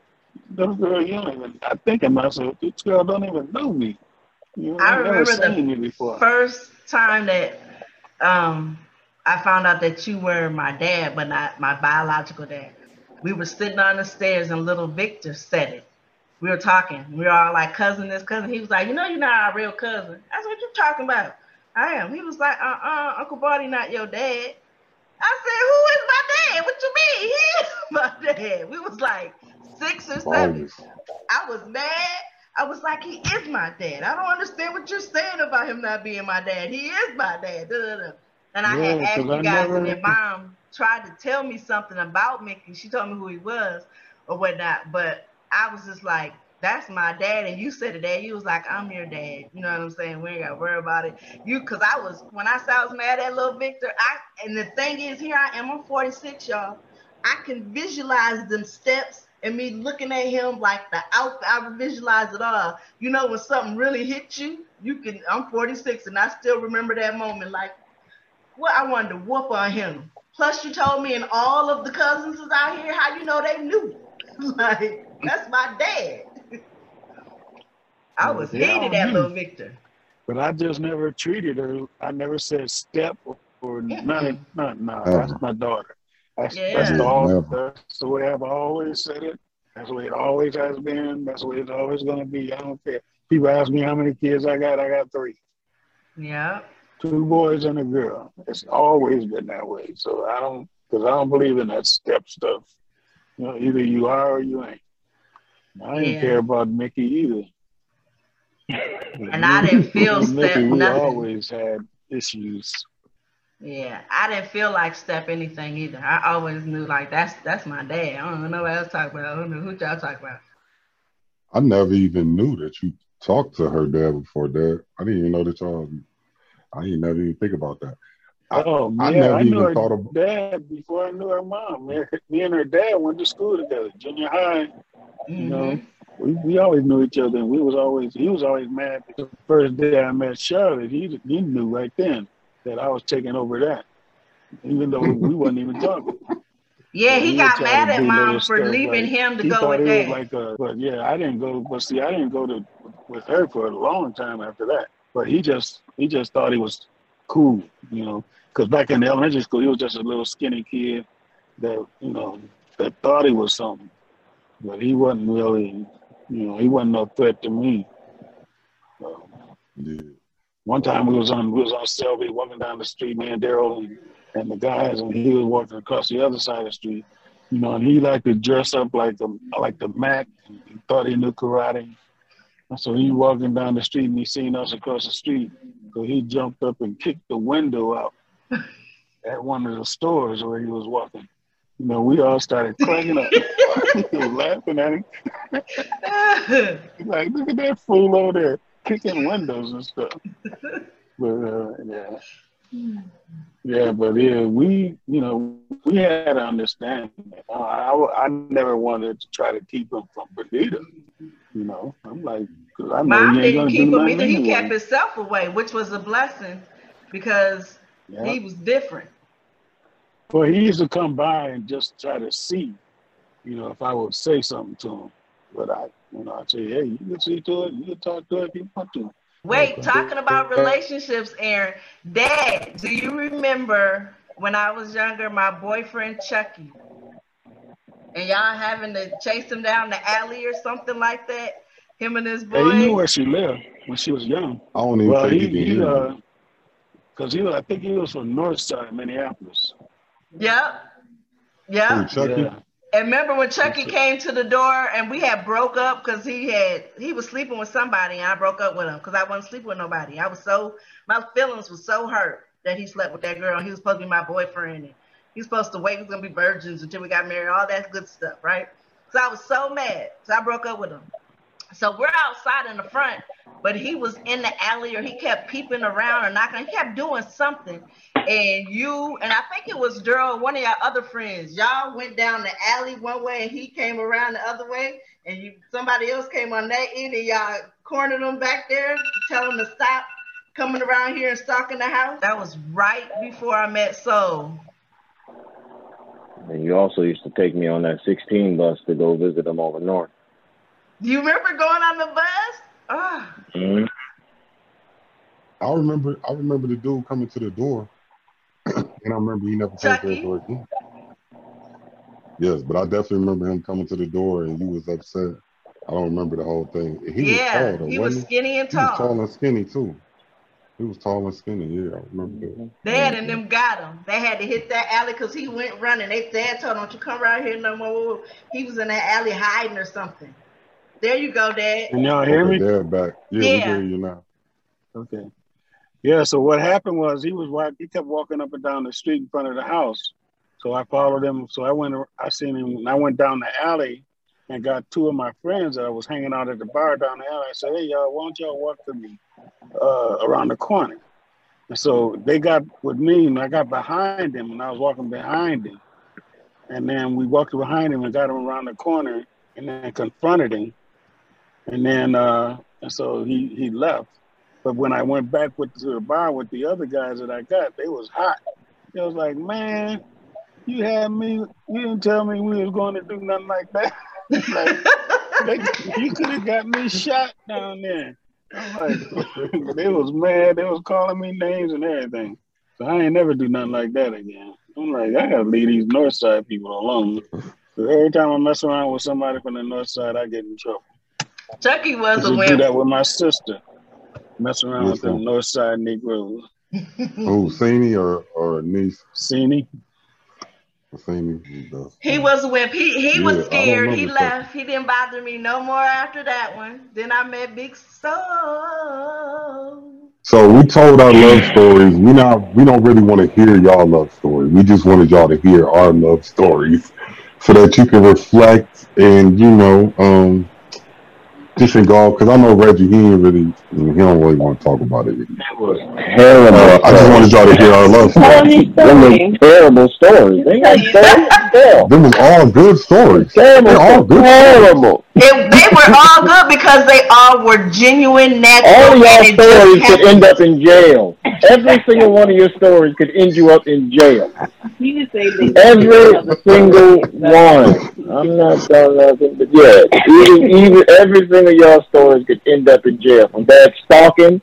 this girl, you don't even, I think to myself, this girl don't even know me. You know, I never remember the before. first time that um, I found out that you were my dad, but not my biological dad. We were sitting on the stairs and little Victor said it. We were talking. We were all like cousin this, cousin. He was like, you know, you're not our real cousin. That's what you're talking about. I am. He was like, uh-uh, Uncle Barney not your dad. I said, who is my dad? What you mean? He is my dad. We was like six or seven. I was mad. I was like, he is my dad. I don't understand what you're saying about him not being my dad. He is my dad. Da, da, da. And I had asked you guys, never- and your mom tried to tell me something about Mickey. She told me who he was or whatnot. But I was just like, that's my dad. And you said it, dad. You was like, I'm your dad. You know what I'm saying? We ain't got to worry about it. You, because I was, when I saw I was mad at little Victor, I, and the thing is, here I am, I'm 46, y'all. I can visualize them steps and me looking at him like the outfit. I visualize it all. You know, when something really hits you, you can. I'm 46 and I still remember that moment. Like, what I wanted to whoop on him. Plus, you told me, and all of the cousins is out here. How you know they knew? like, that's my dad. I was They all hated at little Victor. But I just never treated her. I never said step or, or none. No, Ever. Uh-huh. that's my daughter. That's Yeah. that's the all. never. That's the way I've always said it. That's the way it always has been. That's the way it's always gonna be. I don't care. People ask me how many kids I got. I got three. Yeah. Two boys and a girl. It's always been that way. So I don't, because I don't believe in that step stuff. You know, either you are or you ain't. I didn't Yeah. care about Mickey either. And I didn't feel Me and Mickey, step we nothing. always had issues. Yeah, I didn't feel like step anything either. I always knew like that's that's my dad. I don't know what else talk about. I don't know who y'all talk about. I never even knew that you talked to her dad before that. I didn't even know that y'all. I didn't never even think about that. I- oh I man, never I, knew even her thought about dad before I knew her mom. Me, me and her dad went to school together, junior high. You Mhm. know, we, we always knew each other, and we was always he was always mad. The first day I met Charlotte, he he knew right then that I was taking over that, even though we wasn't even talking. Yeah, he would got mad at mom for stuff, leaving like, him to he go thought with it dad. like a, but yeah, I didn't go. But see, I didn't go to with her for a long time after that. But he just he just thought he was cool, you know. Because back in the elementary school, he was just a little skinny kid that you know that thought he was something, but he wasn't really, you know, he wasn't no threat to me. So, Yeah. one time we was on we was on Selby walking down the street, me and Daryl and, and the guys, and he was walking across the other side of the street. You know, and he liked to dress up like the like the Mac. And he thought he knew karate. So he walking down the street and he seen us across the street. So he jumped up and kicked the window out at one of the stores where he was walking. You know, we all started cracking up. laughing at him. Like, look at that fool over there kicking windows and stuff. But uh, yeah, yeah, but yeah, we, you know, we had to understand. I, I, I never wanted to try to keep him from Bonita. You know, I'm like, 'cause I know Mom didn't keep him either. He anyway. kept himself away, which was a blessing because Yeah. he was different. Well, he used to come by and just try to see, you know, if I would say something to him. But I, you know, I'd say, hey, you can see to it, you can talk to it if you want to. Wait, Okay. talking about relationships, Aaron. Dad, do you remember when I was younger, my boyfriend Chucky, and y'all having to chase him down the alley or something like that? Him and his boy. Hey, he knew where she lived when she was young. I don't even Well, think he, he, he uh, cause he, was- I think he was from North Side, Minneapolis. Yep. Who, Yep. Chucky? Yeah. And remember when Chucky came to the door and we had broke up because he had he was sleeping with somebody and I broke up with him because I wasn't sleeping with nobody. I was so my feelings was so hurt that he slept with that girl. He was supposed to be my boyfriend and he was supposed to wait. We was gonna be virgins until we got married. All that good stuff, right? So I was so mad. So I broke up with him. So we're outside in the front, but he was in the alley or he kept peeping around or knocking. He kept doing something. And you and I think it was Daryl, one of your other friends. Y'all went down the alley one way and he came around the other way. And you somebody else came on that end and y'all cornered him back there to tell him to stop coming around here and stalking the house. That was right before I met Soul. And you also used to take me on that 16 bus to go visit them over north. Do you remember going on the bus? Oh, hmm I remember. I remember the dude coming to the door, and I remember he never paid for Chucky? his door again. Yes, but I definitely remember him coming to the door, and you was upset. I don't remember the whole thing. He yeah. was tall, though, he was wasn't skinny and he? He was tall. tall and skinny too. He was tall and skinny. Yeah, I remember that. Dad and them got him. They had to hit that alley because he went running. They dad told him, "Don't you come around here no more." He was in that alley hiding or something. There you go, Dad. Can y'all hear me? Okay, Dad back. Yeah, we hear you now. Okay. Yeah, so what happened was he was walk, he kept walking up and down the street in front of the house. So I followed him. So I went I seen him and I went down the alley and got two of my friends that I was hanging out at the bar down the alley. I said, Hey y'all, why don't y'all walk with me uh, around the corner? And so they got with me and I got behind him and I was walking behind him. And then we walked behind him and got him around the corner and then confronted him. And then uh, and so he, he left. But when I went back with to the bar with the other guys that I got, they was hot. They was like, man, you had me. You didn't tell me we was going to do nothing like that. like, they, you could have got me shot down there. Like, they was mad. They was calling me names and everything. So I ain't never do nothing like that again. I'm like, I gotta leave these North Side people alone. every time I mess around with somebody from the North Side, I get in trouble. Chucky was used a to do wimp. that with my sister. Mess around with Yes, them sir. North Side Negroes. Who, Sini or or niece? See me? I seen him. He was a wimp. He he Yeah, was scared. He remember that. left. He didn't bother me no more after that one. Then I met Big Soul. So we told our love stories. We not we don't really want to hear y'all love stories. We just wanted y'all to hear our love stories so that you can reflect and you know um just engulf. Because I know Reggie, he ain't really he don't really want to talk about it. That was terrible. Uh, I just wanted y'all to hear our love stories. Them was terrible stories. They got stories to tell. Them was all good stories. Terrible. They're all good. Terrible. It, they were all good because they all were genuine, natural. All and y'all stories could end up in jail. Every single one of your stories could end you up in jail. You say. Every single one. I'm not telling nothing, but yeah, even, even every single y'all stories could end up in jail. From bad stalking,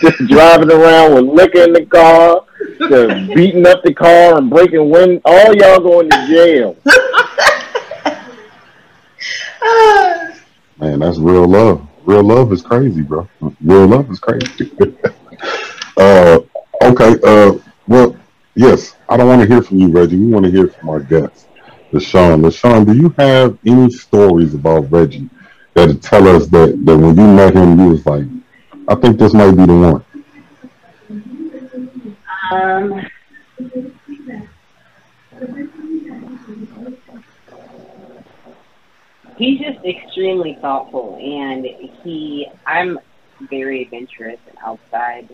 just driving around with liquor in the car, to beating up the car and breaking wind. All y'all going to jail. Man, that's real love. Real love is crazy, bro. Real love is crazy. uh, okay. Uh, well, yes. I don't want to hear from you, Reggie. We want to hear from our guest, LaShawn. LaShawn, do you have any stories about Reggie that tell us that, that when you met him, you was like, I think this might be the one. Um, he's just extremely thoughtful, and he. I'm very adventurous and outside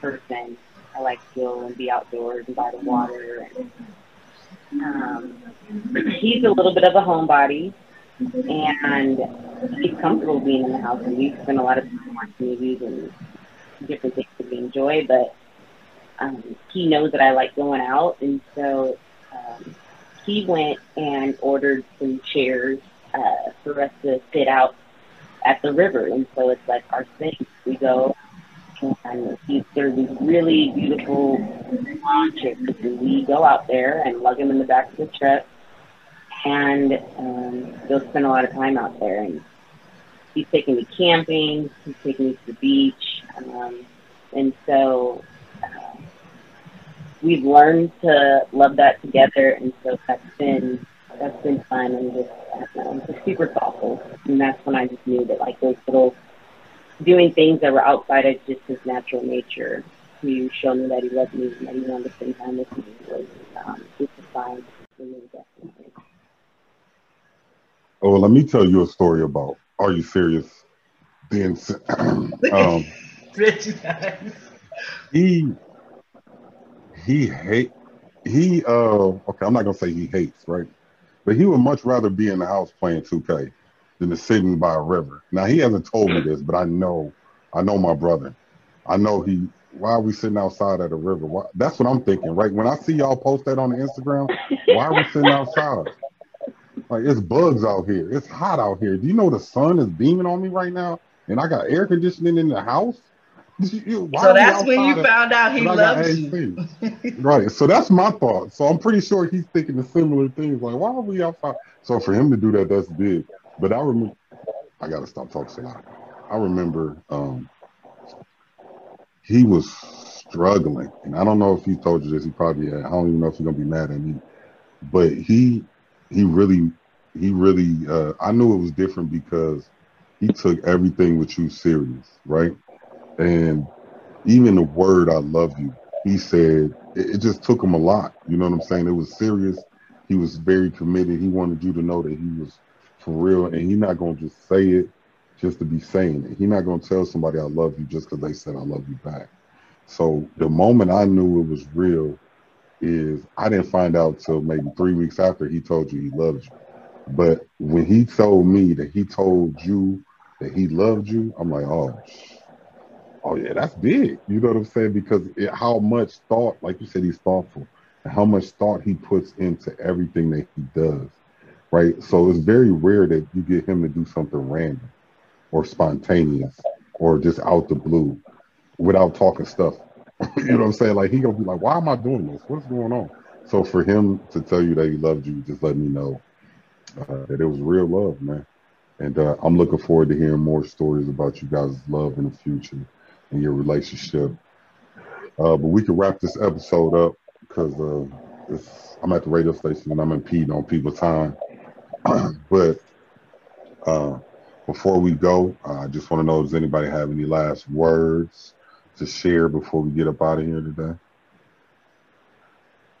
person. I like to go and be outdoors and by the water. And, um, he's a little bit of a homebody, and he's comfortable being in the house. And we spend a lot of time watching movies and different things that we enjoy, but um, he knows that I like going out, and so um, he went and ordered some chairs uh, for us to sit out at the river, and so it's like our thing. We go, and he, there's these really beautiful lawn chairs, and we go out there and lug them in the back of the truck, and um, they'll spend a lot of time out there. And he's taking me camping, he's taking me to the beach, um, and so uh, we've learned to love that together, and so that's been that's been fun and just um, just super thoughtful. And that's when I just knew that like those little doing things that were outside of just his natural nature to show me that he loved me and that he wanted to spend time with me was um, just a sign for me definitely. Oh, let me tell you a story about Are You Serious? Then, um, he he hate he uh okay i'm not gonna say he hates right? But he would much rather be in the house playing 2k than to sitting by a river. Now he hasn't told me this but i know i know my brother. I know he why are we sitting outside at a river? Why, that's what i'm thinking right? When i see y'all post that on the instagram why are we sitting outside like it's bugs out here it's hot out here do you know the sun is beaming on me right now and i got air conditioning in the house Why So that's when you found out he loves you. Right. So that's my thought. So I'm pretty sure he's thinking the similar things. Like, why are we outside? So for him to do that, that's big. But I remember, I gotta stop talking so loud. I remember um, he was struggling, and I don't know if he told you this. He probably had. I don't even know if he's gonna be mad at me. But he, he really, he really. Uh, I knew it was different because he took everything with you serious, right? And even the word "I love you," he said it, it just took him a lot. You know what I'm saying? It was serious. He was very committed. He wanted you to know that he was for real, and he's not gonna just say it just to be saying it. He's not gonna tell somebody "I love you" just because they said "I love you" back. So the moment I knew it was real is I didn't find out till maybe three weeks after he told you he loved you. But when he told me that he told you that he loved you, I'm like, oh, oh yeah, that's big. You know what I'm saying? Because it, how much thought, like you said, he's thoughtful, and how much thought he puts into everything that he does, right? So it's very rare that you get him to do something random or spontaneous or just out the blue without talking stuff. you know what I'm saying? Like he gonna be like, why am I doing this? What's going on? So for him to tell you that he loved you, just let me know uh, that it was real love, man. And uh, I'm looking forward to hearing more stories about you guys' love in the future and your relationship. Uh, but we can wrap this episode up because uh, I'm at the radio station and I'm impeding on people's time. but uh, before we go, uh, I just want to know does anybody have any last words to share before we get up out of here today?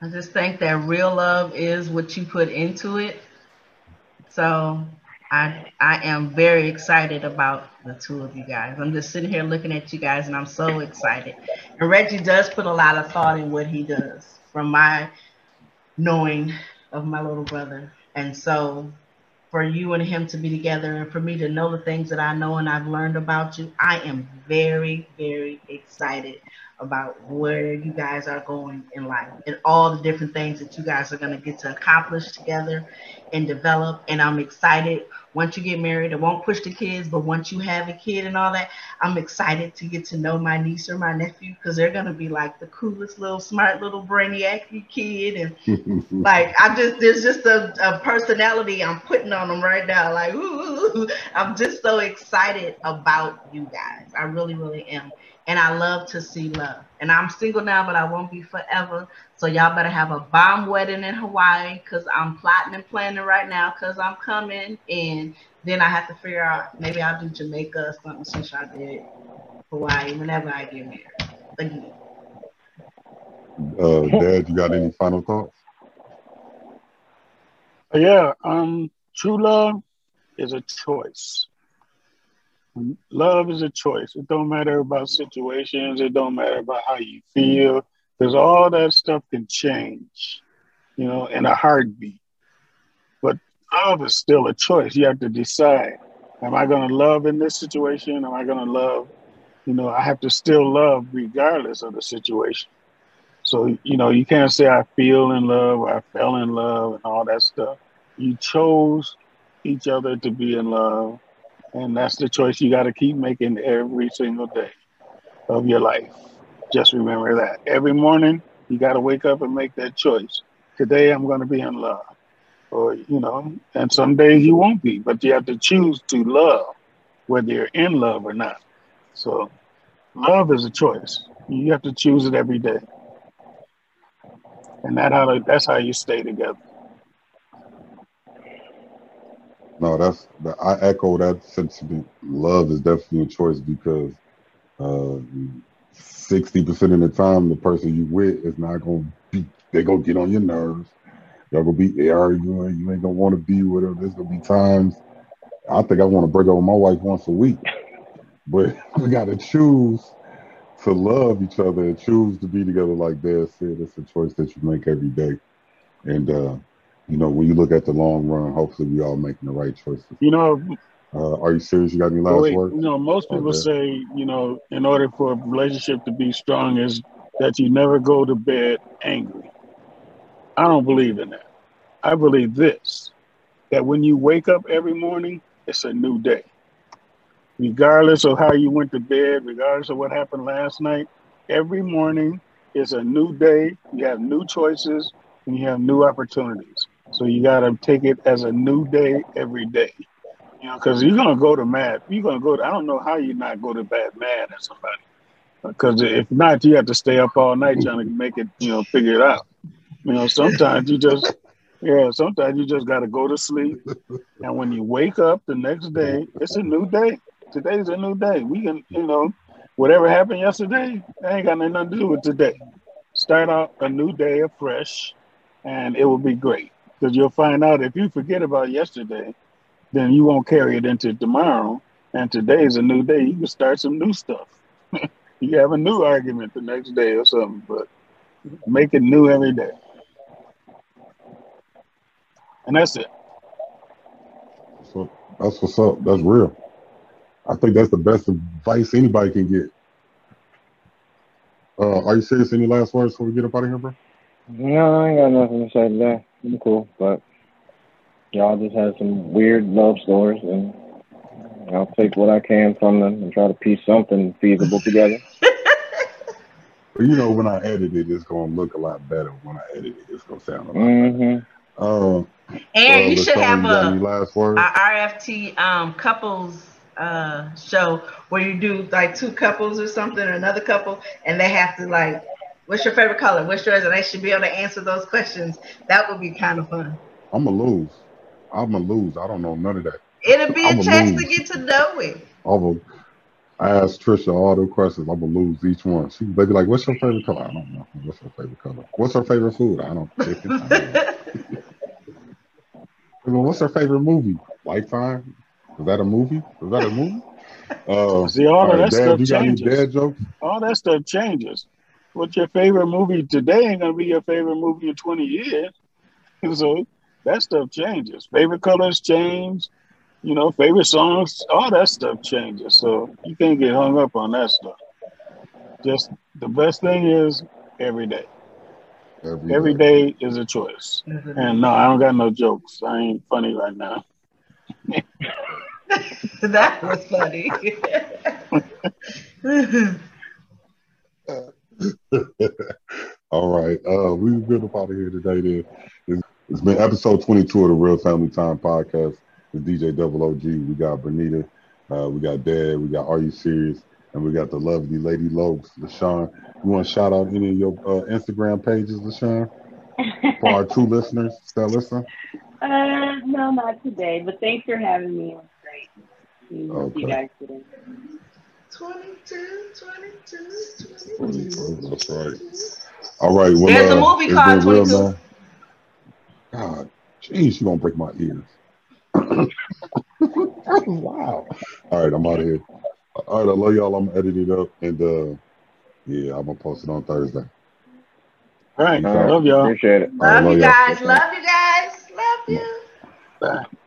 I just think that real love is what you put into it. So I I am very excited about the two of you guys. I'm just sitting here looking at you guys and I'm so excited. And Reggie does put a lot of thought in what he does from my knowing of my little brother. And so for you and him to be together and for me to know the things that I know and I've learned about you, I am very, very excited about where you guys are going in life and all the different things that you guys are going to get to accomplish together and develop. And I'm excited once you get married. I won't push the kids, but once you have a kid and all that, I'm excited to get to know my niece or my nephew because they're going to be like the coolest little smart little brainiac kid. And like, I just, there's just a, a, personality I'm putting on them right now. Like, ooh, I'm just so excited about you guys. I really, really am and I love to see love. And I'm single now, but I won't be forever. So y'all better have a bomb wedding in Hawaii because I'm plotting and planning right now because I'm coming. And then I have to figure out maybe I'll do Jamaica or something since I did Hawaii whenever I get married again. Uh, Dad, you got any final thoughts? Yeah, um, true love is a choice. Love is a choice. It don't matter about situations. It don't matter about how you feel, because all that stuff can change, you know, in a heartbeat. But love is still a choice. You have to decide: Am I going to love in this situation? Am I going to love? You know, I have to still love regardless of the situation. So you know, you can't say I feel in love or I fell in love and all that stuff. You chose each other to be in love and that's the choice you got to keep making every single day of your life. Just remember that. Every morning, you got to wake up and make that choice. Today, I'm going to be in love. Or, you know, and some days you won't be, but you have to choose to love, whether you're in love or not. So, love is a choice. You have to choose it every day. And that how that's how you stay together. No, that's I echo that sentiment. Love is definitely a choice because uh, sixty uh, percent of the time, the person you with is not gonna be. They gonna get on your nerves. Y'all gonna be arguing. You ain't gonna want to be with her. There's gonna be times. I think I want to break up with my wife once a week, but we gotta choose to love each other and choose to be together. Like said, it's a choice that you make every day, and. uh you know, when you look at the long run, hopefully we all making the right choices. You know, uh, are you serious? You got any last wait, words? You know, most people okay. say, you know, in order for a relationship to be strong, is that you never go to bed angry. I don't believe in that. I believe this: that when you wake up every morning, it's a new day. Regardless of how you went to bed, regardless of what happened last night, every morning is a new day. You have new choices and you have new opportunities. So you got to take it as a new day every day. You know, because you're gonna go to mad. You're gonna go. To, I don't know how you not go to bad mad at somebody. Uh, because if not, you have to stay up all night trying to make it. You know, figure it out. You know, sometimes you just, yeah, sometimes you just got to go to sleep. And when you wake up the next day, it's a new day. Today's a new day. We can, you know, whatever happened yesterday, ain't got nothing to do with today. Start out a new day afresh, and it will be great. Because you'll find out if you forget about yesterday, then you won't carry it into tomorrow. And today's a new day. You can start some new stuff. you have a new argument the next day or something, but make it new every day. And that's it. So that's what's up. That's real. I think that's the best advice anybody can get. Uh, are you serious? Any last words before we get up out of here, bro? No, I ain't got nothing to say today. I'm cool, but y'all just had some weird love stories, and I'll take what I can from them and try to piece something feasible together. you know, when I edit it, it's gonna look a lot better. When I edit it, it's gonna sound a lot mm-hmm. better. Um, and uh, you should have a, last a RFT um, couples uh, show where you do like two couples or something, or another couple, and they have to like What's your favorite color? What's yours? And they should be able to answer those questions. That would be kind of fun. I'm gonna lose. I'm gonna lose. I don't know none of that. It'll be a I'ma chance lose. to get to know it. I'm gonna I asked Trisha all the questions. I'm gonna lose each one. She they be like, "What's your favorite color?" I don't know. What's her favorite color? What's her favorite food? I don't. Chicken. I don't know. Well, What's her favorite movie? Lifetime? Is that a movie? Is that a movie? Uh, See, all of right, that Dad, stuff you got any changes. dad jokes? All that stuff changes. What's your favorite movie today ain't gonna be your favorite movie in 20 years. So that stuff changes. Favorite colors change. You know, favorite songs, all that stuff changes. So you can't get hung up on that stuff. Just the best thing is every day. Every, Every day. day is a choice. And no, I don't got no jokes. I ain't funny right now. that was funny. Uh, All right. Uh, we've been up out of here today. Then it's, been episode 22 of the Real Family Time podcast. With DJ Double OG. We got Bernita. Uh, we got Dad. We got Are You Serious? And we got the lovely Lady Lopes, LaShawn. You want to shout out any of your uh, Instagram pages, LaShawn, for our true listeners that listen? Uh, no, not today. But thanks for having me. It was great. Okay. you guys today. 22, 22, 22. That's right. All right. Well, There's a uh, movie called been real 22. God, jeez, you gonna break my ears. wow. All right, I'm out of here. All right, I love y'all. I'm gonna edit it up and uh yeah, I'm gonna post it on Thursday. All right. All right. Love y'all. Appreciate it. All right, Love you y'all. guys. Love you guys. Love you. Bye.